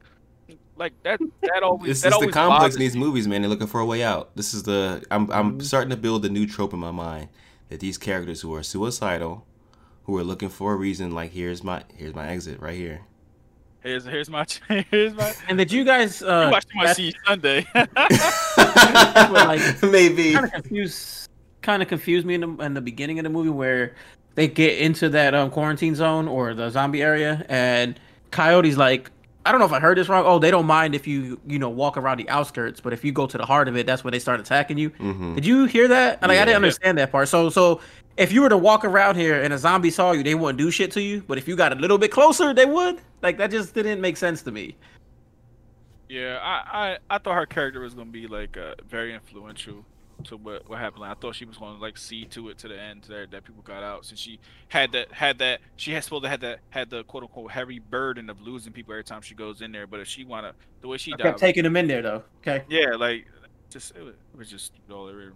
[SPEAKER 5] Like that that always
[SPEAKER 3] This
[SPEAKER 5] that
[SPEAKER 3] is the complex
[SPEAKER 5] bothers
[SPEAKER 3] in these
[SPEAKER 5] me.
[SPEAKER 3] movies, man. They're looking for a way out. This is the I'm I'm
[SPEAKER 5] Mm-hmm.
[SPEAKER 3] starting to build a new trope in my mind that these characters who are suicidal, who are looking for a reason, like here's my here's my exit right here.
[SPEAKER 5] Here's here's my here's my
[SPEAKER 4] And did you guys
[SPEAKER 5] you
[SPEAKER 4] uh,
[SPEAKER 5] watched my see Sunday.
[SPEAKER 4] like-
[SPEAKER 3] Maybe.
[SPEAKER 4] kind of confused kind of confused me in the, in the beginning of the movie where they get into that um, quarantine zone or the zombie area and coyote's like i don't know if i heard this wrong. Oh they don't mind if you you know walk around the outskirts but if you go to the heart of it that's when they start attacking you.
[SPEAKER 3] Mhm.
[SPEAKER 4] did you hear that? Like i
[SPEAKER 3] Yeah.
[SPEAKER 4] didn't understand that part. So so if you were to walk around here and a zombie saw you they wouldn't do shit to you but if you got a little bit closer they would? Like that just didn't make sense to me.
[SPEAKER 5] Yeah, I, I I thought her character was gonna be like uh, very influential to what what happened. Like, I thought she was gonna like see to it to the end that that people got out since she had that had that she had supposed to had that had the quote unquote heavy burden of losing people every time she goes in there. But if she wanna the way she
[SPEAKER 4] i
[SPEAKER 5] died,
[SPEAKER 4] kept taking them in there though okay
[SPEAKER 5] Yeah, like just it was, it was just all over.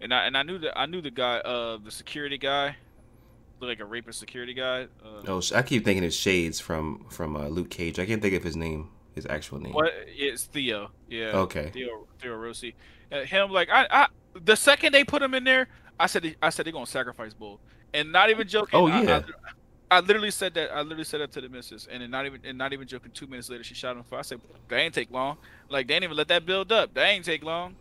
[SPEAKER 5] And I and I knew that I knew the guy, uh, the security guy. looked like a rapist security guy. Uh,
[SPEAKER 3] Oh, I keep thinking it's Shades from from uh, Luke Cage. I can't think of his name, his actual name.
[SPEAKER 5] What? It's Theo. Yeah.
[SPEAKER 3] Okay.
[SPEAKER 5] Theo Theo Rossi. Uh, him like I, I the second they put him in there, I said I said they're gonna sacrifice Bull, and not even joking.
[SPEAKER 3] Oh, yeah.
[SPEAKER 5] I, I literally said that. I literally said that to the missus, and then not even and not even joking. Two minutes later, she shot him. I said, "That ain't take long. Like they ain't even let that build up. That ain't take long."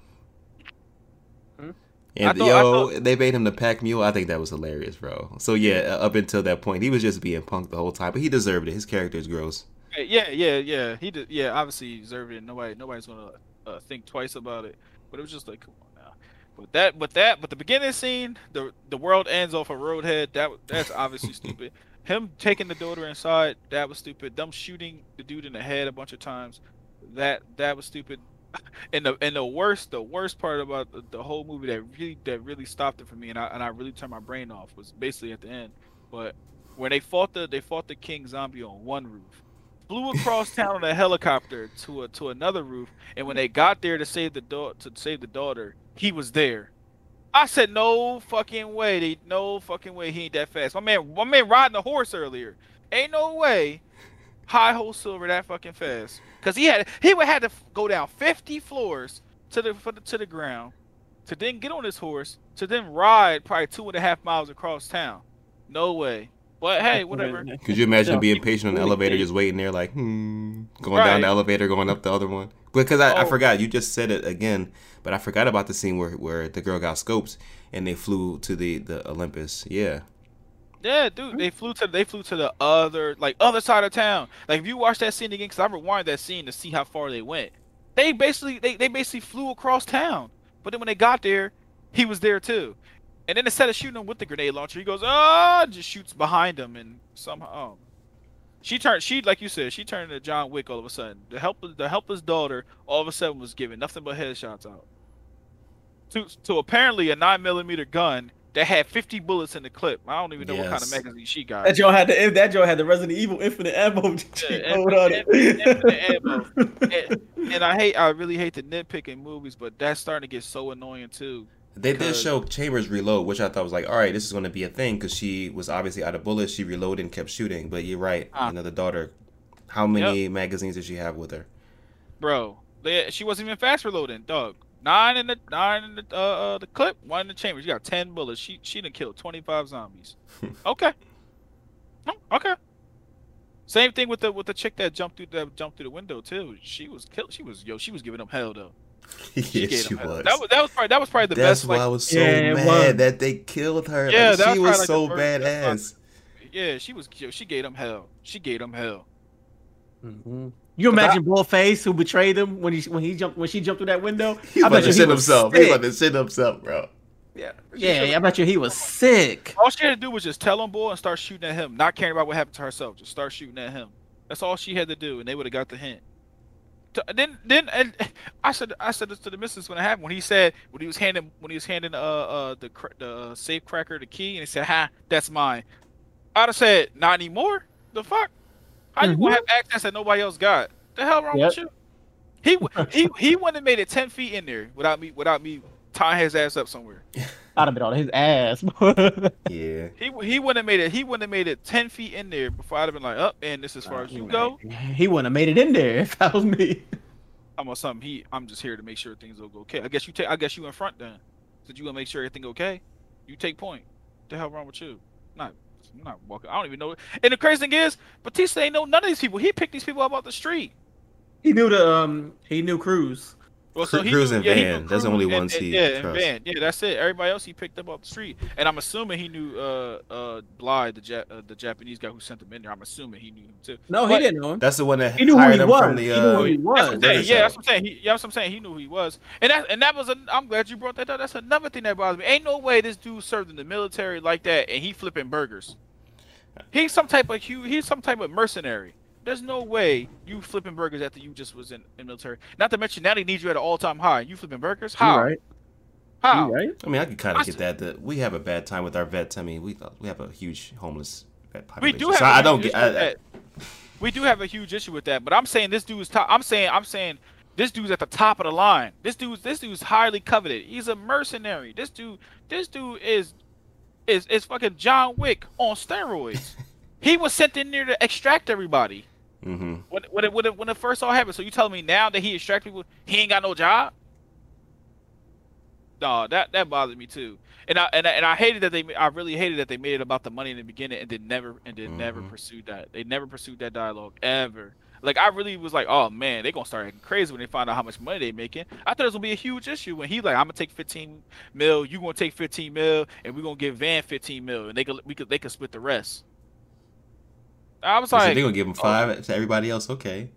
[SPEAKER 3] And
[SPEAKER 5] thought-
[SPEAKER 3] yo,
[SPEAKER 5] I
[SPEAKER 3] they made him the pack mule. I think that was hilarious, bro. So yeah, uh, up until that point, he was just being punked the whole time, but he deserved it. His character is gross.
[SPEAKER 5] Yeah, yeah, yeah. He did. Yeah, obviously he deserved it. Nobody, nobody's gonna uh, think twice about it. But it was just like, come on now. But that, but that, but the beginning scene, the the world ends off a roadhead. That that's obviously stupid. Him taking the daughter inside, that was stupid. Them shooting the dude in the head a bunch of times, that that was stupid. And the and the worst, the worst part about the, the whole movie that really that really stopped it for me, and I and I really turned my brain off was basically at the end. But when they fought the they fought the king zombie on one roof, flew across town on a helicopter to a to another roof, and when they got there to save the da- to save the daughter, he was there. I said no fucking way, they no fucking way he ain't that fast. My man, my man riding a horse earlier. Ain't no way, high hole silver that fucking fast. Cause he had he would had to go down fifty floors to the the- to the ground, to then get on his horse, to then ride probably two and a half miles across town. No way. But hey, whatever.
[SPEAKER 3] Could you imagine
[SPEAKER 4] Yeah.
[SPEAKER 3] being patient on the elevator, just waiting there, like, hmm, going down the elevator, going up the other one? Because I, I
[SPEAKER 5] Oh.
[SPEAKER 3] forgot, you just said it again, but I forgot about the scene where where the girl got scopes and they flew to the the Olympus. Yeah,
[SPEAKER 5] Yeah, dude, they flew to they flew to the other like other side of town. Like if you watch that scene again, because I rewind that scene to see how far they went. They basically they, they basically flew across town. But then when they got there, he was there too. And then instead of shooting him with the grenade launcher, he goes ah, just shoots behind him and somehow. Oh. She turned. She like you said. She turned into John Wick all of a sudden. The helpless, the helpless daughter, all of a sudden was giving nothing but headshots out. To to apparently a nine millimeter gun that had 50 bullets in the clip. I don't even know what kind of magazine she got.
[SPEAKER 4] That Joe had the that Joe had the Resident Evil Infinite Ammo.
[SPEAKER 5] Yeah,
[SPEAKER 4] Hold on.
[SPEAKER 5] infinite- infinite ammo. and, and I hate, I really hate to nitpick in movies, but that's starting to get so annoying too.
[SPEAKER 3] They did show Chambers reload, which I thought was like, all right, this is going to be a thing because she was obviously out of bullets. She reloaded and kept shooting. But you're right,
[SPEAKER 5] Ah.
[SPEAKER 3] another daughter. How many magazines did she have with her?
[SPEAKER 5] Bro, they, she wasn't even fast reloading, dog. Nine in the nine in the uh, uh the clip, one in the chambers. You got ten bullets. She she done killed twenty five zombies. okay. Oh, okay. Same thing with the with the chick that jumped through that jumped through the window too. She was killed. She was yo. She was giving them hell though. She
[SPEAKER 3] yes, she was.
[SPEAKER 5] That was that was probably that was probably the
[SPEAKER 3] That's
[SPEAKER 5] best.
[SPEAKER 3] why
[SPEAKER 5] Like,
[SPEAKER 3] I was so
[SPEAKER 4] Yeah,
[SPEAKER 3] mad
[SPEAKER 4] was.
[SPEAKER 3] that they killed her.
[SPEAKER 5] Yeah,
[SPEAKER 3] Like,
[SPEAKER 5] that
[SPEAKER 3] she
[SPEAKER 5] was
[SPEAKER 3] was
[SPEAKER 5] probably
[SPEAKER 3] so
[SPEAKER 5] like
[SPEAKER 3] badass.
[SPEAKER 5] yeah, she was. She gave them hell. She gave them hell.
[SPEAKER 4] Mhm. You imagine Bullface who betrayed him when he when he jumped when she jumped through that window?
[SPEAKER 3] He's
[SPEAKER 4] I
[SPEAKER 3] about
[SPEAKER 4] bet
[SPEAKER 3] to
[SPEAKER 4] you he
[SPEAKER 3] shit
[SPEAKER 4] was
[SPEAKER 3] himself. He's
[SPEAKER 4] sick.
[SPEAKER 3] about to shit himself, bro.
[SPEAKER 4] Yeah, yeah, I bet you he was sick.
[SPEAKER 5] All she had to do was just tell him boy and start shooting at him, not caring about what happened to herself. Just start shooting at him. That's all she had to do, and they would have got the hint. To- Then, then, and I said, I said this to the missus when it happened. When he said, when he was handing, when he was handing, uh, uh, the the uh, safe cracker the key, and he said, "Ha, that's mine." I'd have said, "Not anymore." The fuck? How you gonna have access that nobody else got? The hell wrong with you? He he he wouldn't have made it ten feet in there without me without me tying his ass up somewhere.
[SPEAKER 4] I'd have been on his ass.
[SPEAKER 3] Yeah.
[SPEAKER 5] He he wouldn't have made it. He wouldn't have made it ten feet in there before I'd have been like, up and this as far as you go.
[SPEAKER 4] he wouldn't have made it in there if that was me.
[SPEAKER 5] I'm on something. He I'm just here to make sure things will go okay. I guess you take. I guess you in front then. Did you gonna make sure everything okay? You take point. What the hell wrong with you? Not I'm not walking. I don't even know. And the crazy thing is, Bautista ain't know none of these people. He picked these people up off the street.
[SPEAKER 4] He knew the um he knew Cruz.
[SPEAKER 5] Well,
[SPEAKER 3] Cru-
[SPEAKER 5] he
[SPEAKER 3] Cruz
[SPEAKER 5] knew-
[SPEAKER 3] and
[SPEAKER 5] yeah, he
[SPEAKER 3] Van.
[SPEAKER 5] knew
[SPEAKER 3] That's the only ones
[SPEAKER 5] and-
[SPEAKER 3] he
[SPEAKER 5] Yeah, and
[SPEAKER 3] trusts.
[SPEAKER 5] Van. Yeah, that's it. Everybody else he picked up off the street, and I'm assuming he knew uh uh Bly, the ja- uh, the Japanese guy who sent him in there. I'm assuming he knew him too.
[SPEAKER 4] No,
[SPEAKER 5] But-
[SPEAKER 4] he didn't know him.
[SPEAKER 3] That's the one that
[SPEAKER 4] He knew who he
[SPEAKER 3] him
[SPEAKER 4] was.
[SPEAKER 3] from the.
[SPEAKER 4] he
[SPEAKER 3] Uh,
[SPEAKER 4] knew who he
[SPEAKER 5] That's
[SPEAKER 4] was.
[SPEAKER 5] what I'm saying.
[SPEAKER 3] British
[SPEAKER 5] Yeah, that's what I'm saying. He, yeah, that's what I'm saying. He knew who he was, and that and that was. A, I'm glad you brought that up. That's another thing that bothers me. Ain't no way this dude served in the military like that, and he flipping burgers. He's some type of hu- he's some type of mercenary. There's no way you flipping burgers after you just was in, in military. Not to mention now they need you at an all time high. You flipping burgers?
[SPEAKER 4] You
[SPEAKER 5] How?
[SPEAKER 4] right?
[SPEAKER 5] How?
[SPEAKER 4] You right?
[SPEAKER 3] I mean, I could kind of get that. That we have a bad time with our vets. I mean, we uh, we have a huge homeless vet population.
[SPEAKER 5] We do have.
[SPEAKER 3] so
[SPEAKER 5] a
[SPEAKER 3] I
[SPEAKER 5] huge
[SPEAKER 3] don't
[SPEAKER 5] issue
[SPEAKER 3] get. I,
[SPEAKER 5] with that. We do have a huge issue with that, but I'm saying this dude's top. I'm saying I'm saying this dude's at the top of the line. This dude's this dude's highly coveted. He's a mercenary. This dude this dude is is is fucking John Wick on steroids. he was sent in there to extract everybody
[SPEAKER 3] Mm-hmm.
[SPEAKER 5] when when it, when it, when it first all happened. So you telling me now that he extract people, he ain't got no job? No, that that bothered me too. And I and I, and I hated that they I really hated that they made it about the money in the beginning and then never and then never
[SPEAKER 3] Mhm.
[SPEAKER 5] pursued that. They never pursued that dialogue ever. Like I really was like, oh man, they gonna start acting crazy when they find out how much money they making. I thought it was gonna be a huge issue when he like, I'm gonna take 15 mil, you gonna take 15 mil, and we gonna give Van 15 mil, and they could we could they could split the rest. I was
[SPEAKER 3] So
[SPEAKER 5] like,
[SPEAKER 3] they're gonna give him
[SPEAKER 5] oh.
[SPEAKER 3] five to everybody else. Okay.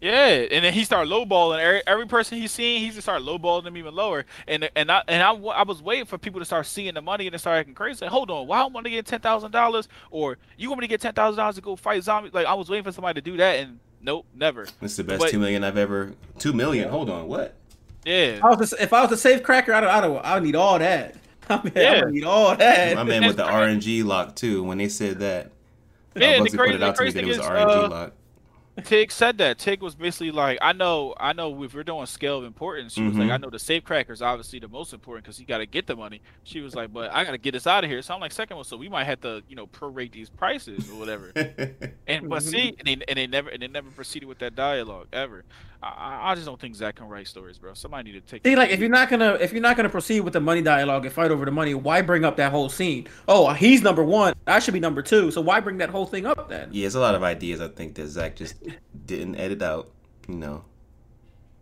[SPEAKER 5] yeah, and then he started lowballing every, every person he's seen. He just started lowballing them even lower. And and I and I, I was waiting for people to start seeing the money and to start acting crazy. Like, hold on, why I want to get ten thousand dollars or you want me to get ten thousand dollars to go fight zombies? Like I was waiting for somebody to do that, and nope, never.
[SPEAKER 3] This is the best
[SPEAKER 5] But-
[SPEAKER 3] two million I've ever. Two million. Hold on. What?
[SPEAKER 5] Yeah,
[SPEAKER 4] I was a, if I was a safe cracker, I don't, I don't, I would need all that. I mean, I
[SPEAKER 5] Yeah.
[SPEAKER 4] would need all that.
[SPEAKER 3] My man with the RNG lock too. When they said that,
[SPEAKER 5] Yeah, and the
[SPEAKER 3] Bugsy put
[SPEAKER 5] crazy- the
[SPEAKER 3] out to me
[SPEAKER 5] crazy
[SPEAKER 3] that it was
[SPEAKER 5] thing is,
[SPEAKER 3] RNG
[SPEAKER 5] uh. Tig said that. Tig was basically like, I know, I know. If we're doing scale of importance, she was like,
[SPEAKER 3] Mhm.
[SPEAKER 5] I know the safe cracker is obviously the most important because he got to get the money. She was like, but I got to get us out of here. So I'm like, second one, so we might have to, you know, prorate these prices or whatever. And but
[SPEAKER 4] Mhm.
[SPEAKER 5] see, and they, and they never and they never proceeded with that dialogue ever. I- I, I just don't think Zack can write stories, bro. Somebody need to take.
[SPEAKER 4] See, like if you're not gonna if you're not gonna proceed with the money dialogue and fight over the money, why bring up that whole scene? Oh, he's number one. I should be number two. So why bring that whole thing up then?
[SPEAKER 3] yeah, it's a lot of ideas. I think that Zack just didn't edit out. You know.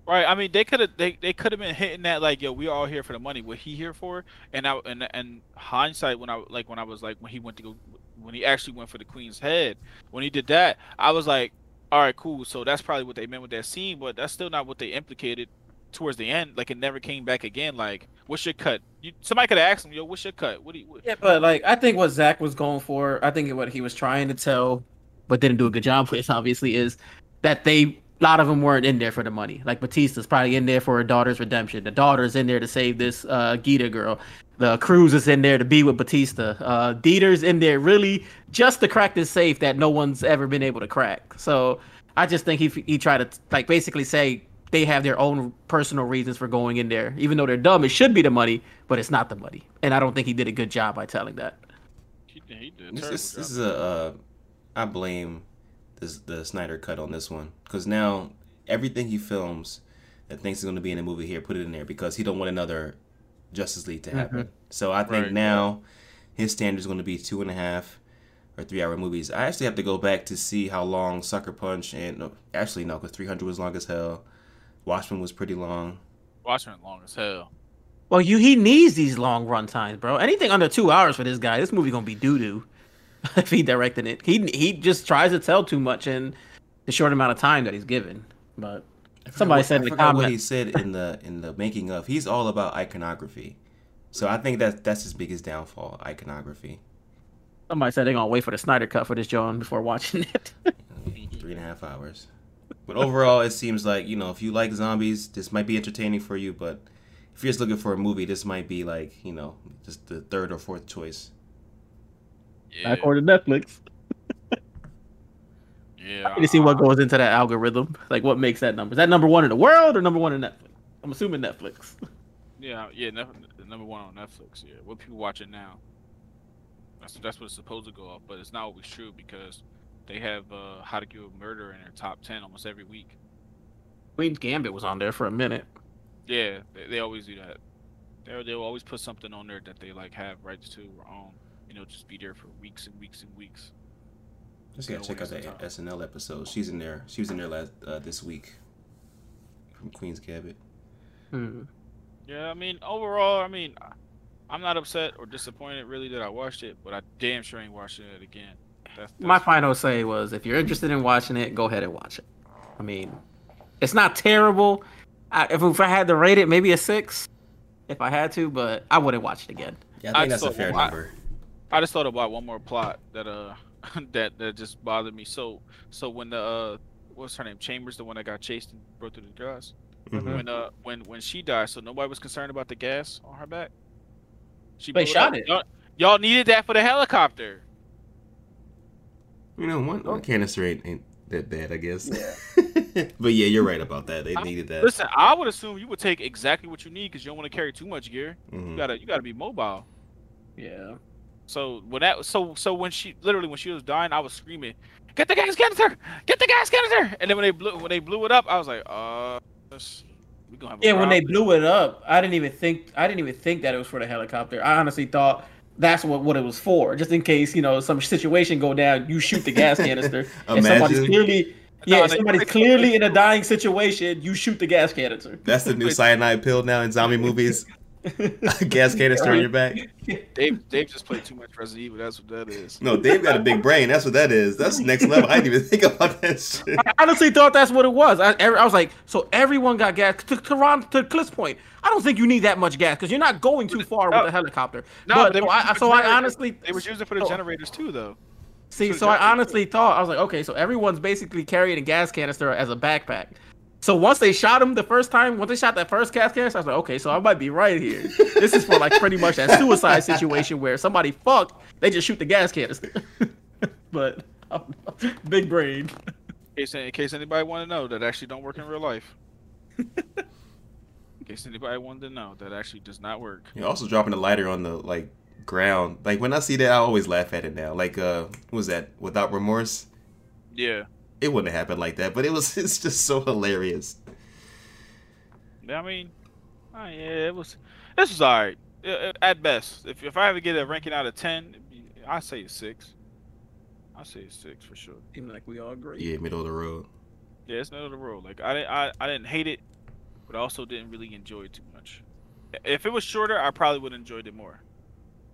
[SPEAKER 5] Right. I mean, they could have they, they could have been hitting that like, yo, we all here for the money. What he here for? And I and and hindsight when I like when I was like when he went to go when he actually went for the queen's head when he did that, I was like, all right, cool. So that's probably what they meant with that scene, but that's still not what they implicated towards the end. Like it never came back again. Like, what's your cut? You, somebody could have asked him, yo, what's your cut? What do you? What?
[SPEAKER 4] Yeah, but like I think what Zack was going for, I think what he was trying to tell, but didn't do a good job with, obviously, is that they a lot of them weren't in there for the money. Like Bautista's probably in there for her daughter's redemption. The daughter's in there to save this uh Geeta girl. The Cruz is in there to be with Bautista. Uh Dieter's in there really just to crack this safe that no one's ever been able to crack. So I just think he he tried to like basically say they have their own personal reasons for going in there. Even though they're dumb, it should be the money, but it's not the money. And I don't think he did a good job by telling that.
[SPEAKER 5] He, he did
[SPEAKER 3] This, this, this is a. Uh, I blame this the Snyder cut on this one because now everything he films that thinks is going to be in a movie here, put it in there because he don't want another Justice League to mm-hmm. happen. So I think
[SPEAKER 5] Right.
[SPEAKER 3] now his standard is going to be two and a half or three hour movies. I actually have to go back to see how long Sucker Punch and no, actually no, because 300 was long as hell. Watchmen was pretty long.
[SPEAKER 5] Watchmen long as hell.
[SPEAKER 4] Well, you he needs these long run times, bro. Anything under two hours for this guy, this movie gonna be doo doo. if he directed it, he he just tries to tell too much in the short amount of time that he's given. But Somebody
[SPEAKER 3] what-
[SPEAKER 4] said in the
[SPEAKER 3] forgot what he said in the in the making of. He's all about iconography. So I think that that's his biggest downfall, iconography.
[SPEAKER 4] somebody said they're gonna wait for the Snyder cut for this John before watching it.
[SPEAKER 3] three and a half hours. But overall, it seems like you know if you like zombies, this might be entertaining for you. But if you're just looking for a movie, this might be like you know just the third or fourth choice.
[SPEAKER 5] Yeah,
[SPEAKER 4] According to Netflix,
[SPEAKER 5] yeah.
[SPEAKER 4] I need to see what goes into that algorithm. Like what makes that number? Is that number one in the world or number one in Netflix? I'm assuming Netflix.
[SPEAKER 5] Yeah, yeah. Nef- number one on Netflix. Yeah, what people watching now. That's that's what it's supposed to go off, but it's not always true because they have uh, How to Get a Murder in their top ten almost every week.
[SPEAKER 4] Queen's Gambit was on there for a minute.
[SPEAKER 5] Yeah, they, they always do that. They they'll always put something on there that they like have rights to or own. You know, just be there for weeks and weeks and weeks.
[SPEAKER 3] Just gotta check out
[SPEAKER 5] waste
[SPEAKER 3] that SNL episode. She's in there. She was in there last uh, this week from Queen's Gambit.
[SPEAKER 4] Hmm.
[SPEAKER 5] Yeah, I mean, overall, I mean, I- I'm not upset or disappointed really that I watched it, but I damn sure ain't watching it again. That's,
[SPEAKER 4] My final say was if you're interested in watching it, go ahead and watch it. I mean, it's not terrible. I, if, if I had to rate it, maybe a six, if I had to, but I wouldn't watch it again.
[SPEAKER 3] Yeah, I
[SPEAKER 5] I
[SPEAKER 3] think that's a
[SPEAKER 5] saw-
[SPEAKER 3] fair
[SPEAKER 5] I-
[SPEAKER 3] number.
[SPEAKER 5] I just thought about one more plot that uh that that just bothered me. So so when the uh what's her name Chambers, the one that got chased and broke through the glass.
[SPEAKER 3] Mhm.
[SPEAKER 5] When uh when when she died, so nobody was concerned about the gas on her back. She
[SPEAKER 4] They shot
[SPEAKER 5] up.
[SPEAKER 4] it.
[SPEAKER 5] Y'all, y'all needed that for the helicopter.
[SPEAKER 3] You know, one, one canister ain't, ain't that bad, I guess. Yeah. but yeah, you're right about that. They
[SPEAKER 5] I-
[SPEAKER 3] needed that.
[SPEAKER 5] Listen, I would assume you would take exactly what you need because you don't want to carry too much gear.
[SPEAKER 3] Mhm.
[SPEAKER 5] You gotta you gotta be mobile.
[SPEAKER 4] Yeah.
[SPEAKER 5] So when that so so when she literally when she was dying, I was screaming, "Get the gas canister! Get the gas canister!" And then when they blew when they blew it up, I was like, "Uh, this- we gonna have a
[SPEAKER 4] Yeah, when they blew it up, I didn't even think I didn't even think that it was for the helicopter. I honestly thought that's what, what it was for, just in case you know some situation go down, you shoot the gas canister, and somebody's clearly yeah,
[SPEAKER 5] they-
[SPEAKER 4] somebody's clearly in a dying situation, you shoot the gas canister.
[SPEAKER 3] That's the new cyanide pill now in zombie movies. Gas canister on your back.
[SPEAKER 5] Dave Dave just played too much Resident Evil. That's what that is.
[SPEAKER 3] No, Dave got a big brain. That's what that is. That's next level. I didn't even think about that shit.
[SPEAKER 4] I honestly thought that's what it was. I, every- I was like, so everyone got gas. To, to, Ron, to Cliff's point, I don't think you need that much gas because you're not going too far
[SPEAKER 5] No.
[SPEAKER 4] with the helicopter.
[SPEAKER 5] No,
[SPEAKER 4] but
[SPEAKER 5] they
[SPEAKER 4] so I, so I honestly
[SPEAKER 5] They were using it for the
[SPEAKER 4] so-
[SPEAKER 5] generators too, though.
[SPEAKER 4] See,
[SPEAKER 5] So
[SPEAKER 4] so I
[SPEAKER 5] Jack-
[SPEAKER 4] honestly thought I was like, okay, so everyone's basically carrying a gas canister as a backpack. So once they shot him the first time, once they shot that first gas canister, I was like, okay, so I might be right here. This is for like pretty much that suicide situation where somebody fucked, they just shoot the gas canister. but big brain.
[SPEAKER 5] In case, in case anybody want to know, that actually don't work in real life. in case anybody wanted to know, that actually does not work.
[SPEAKER 3] You're also dropping a lighter on the like ground. Like when I see that, I always laugh at it now. Like uh, what was that? Without remorse,
[SPEAKER 5] Yeah.
[SPEAKER 3] It wouldn't have happened like that. But it was. It's just so hilarious.
[SPEAKER 5] I mean, uh, yeah, it was. This was alright at best. If if I ever get a ranking out of ten, I say a six. I say a six for sure.
[SPEAKER 4] Seems like we all agree.
[SPEAKER 3] Yeah, middle of the road.
[SPEAKER 5] Yeah, it's middle of the road. Like I didn't I, I didn't hate it, but I also didn't really enjoy it too much. If it was shorter, I probably would have enjoyed it more.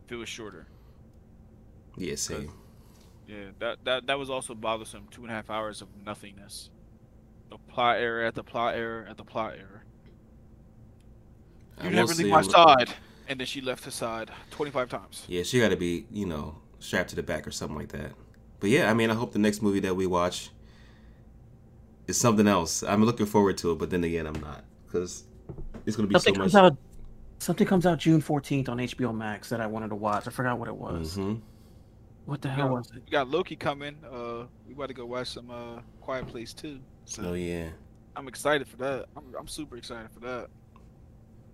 [SPEAKER 5] If it was shorter.
[SPEAKER 3] Yeah, same.
[SPEAKER 5] Yeah, that that that was also bothersome. Two and a half hours of nothingness. The plot error at the plot error at the plot error. You
[SPEAKER 3] will
[SPEAKER 5] never
[SPEAKER 3] say
[SPEAKER 5] leave my side. And then she left his side 25 times.
[SPEAKER 3] Yeah, she got to be, you know, strapped to the back or something like that. But yeah, I mean, I hope the next movie that we watch is something else. I'm looking forward to it, but then again, I'm not because it's gonna be
[SPEAKER 4] Something
[SPEAKER 3] so
[SPEAKER 4] comes
[SPEAKER 3] much.
[SPEAKER 4] out. Something comes out June fourteenth on HBO Max that I wanted to watch. I forgot what it was.
[SPEAKER 3] hmm
[SPEAKER 4] What the hell was it?
[SPEAKER 5] We got Loki coming. Uh, we about to go watch some uh Quiet Place too. So
[SPEAKER 3] Oh yeah.
[SPEAKER 5] I'm excited for that. I'm I'm super excited for that.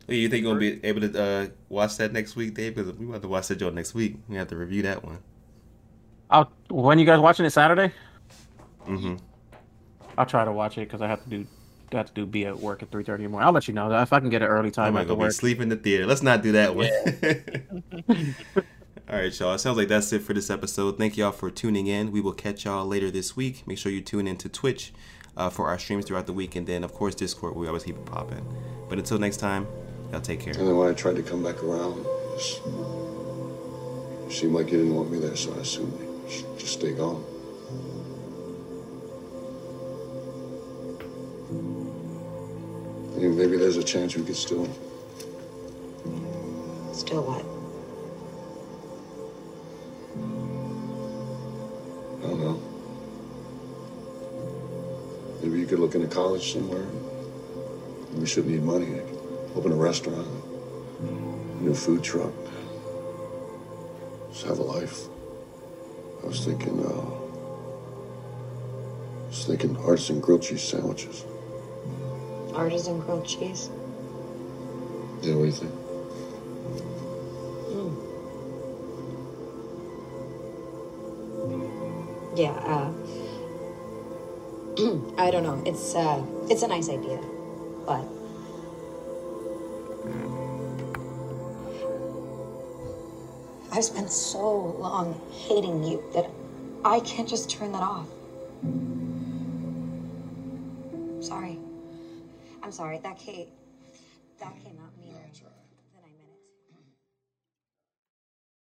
[SPEAKER 3] Hey, You think you're gonna be able to uh, watch that next week, Dave? Because we want to watch that joint next week. We have to review that one.
[SPEAKER 4] I'll, when you guys watching it Saturday?
[SPEAKER 3] Mm-hmm.
[SPEAKER 4] I'll try to watch it because I have to do I have to do be at work at three thirty in the morning. I'll let you know if I can get an early time.
[SPEAKER 3] I
[SPEAKER 4] time
[SPEAKER 3] might
[SPEAKER 4] after
[SPEAKER 3] go be
[SPEAKER 4] work.
[SPEAKER 3] sleep in the theater. Let's not do that one. All right, y'all. It sounds like that's it for this episode. Thank y'all for tuning in. We will catch y'all later this week. Make sure you tune into Twitch uh, for our streams throughout the week, and then of course Discord. We always keep it popping. But until next time, y'all take care.
[SPEAKER 2] And then when I tried to come back around, it seemed like you didn't want me there, so I assumed you should just stay gone. I mean, maybe there's a chance we could still.
[SPEAKER 6] Still what?
[SPEAKER 2] I don't know. Maybe you could look into college somewhere. We should need money. Open a restaurant, a new food truck. Just have a life. I was thinking, uh, I was thinking artisan grilled cheese sandwiches.
[SPEAKER 6] Artisan grilled cheese?
[SPEAKER 2] Yeah, what do you think?
[SPEAKER 6] Yeah, uh. I don't know. It's, uh. It's a nice idea. But. I've spent so long hating you that I can't just turn that off. Sorry. I'm sorry. That Kate. That came out.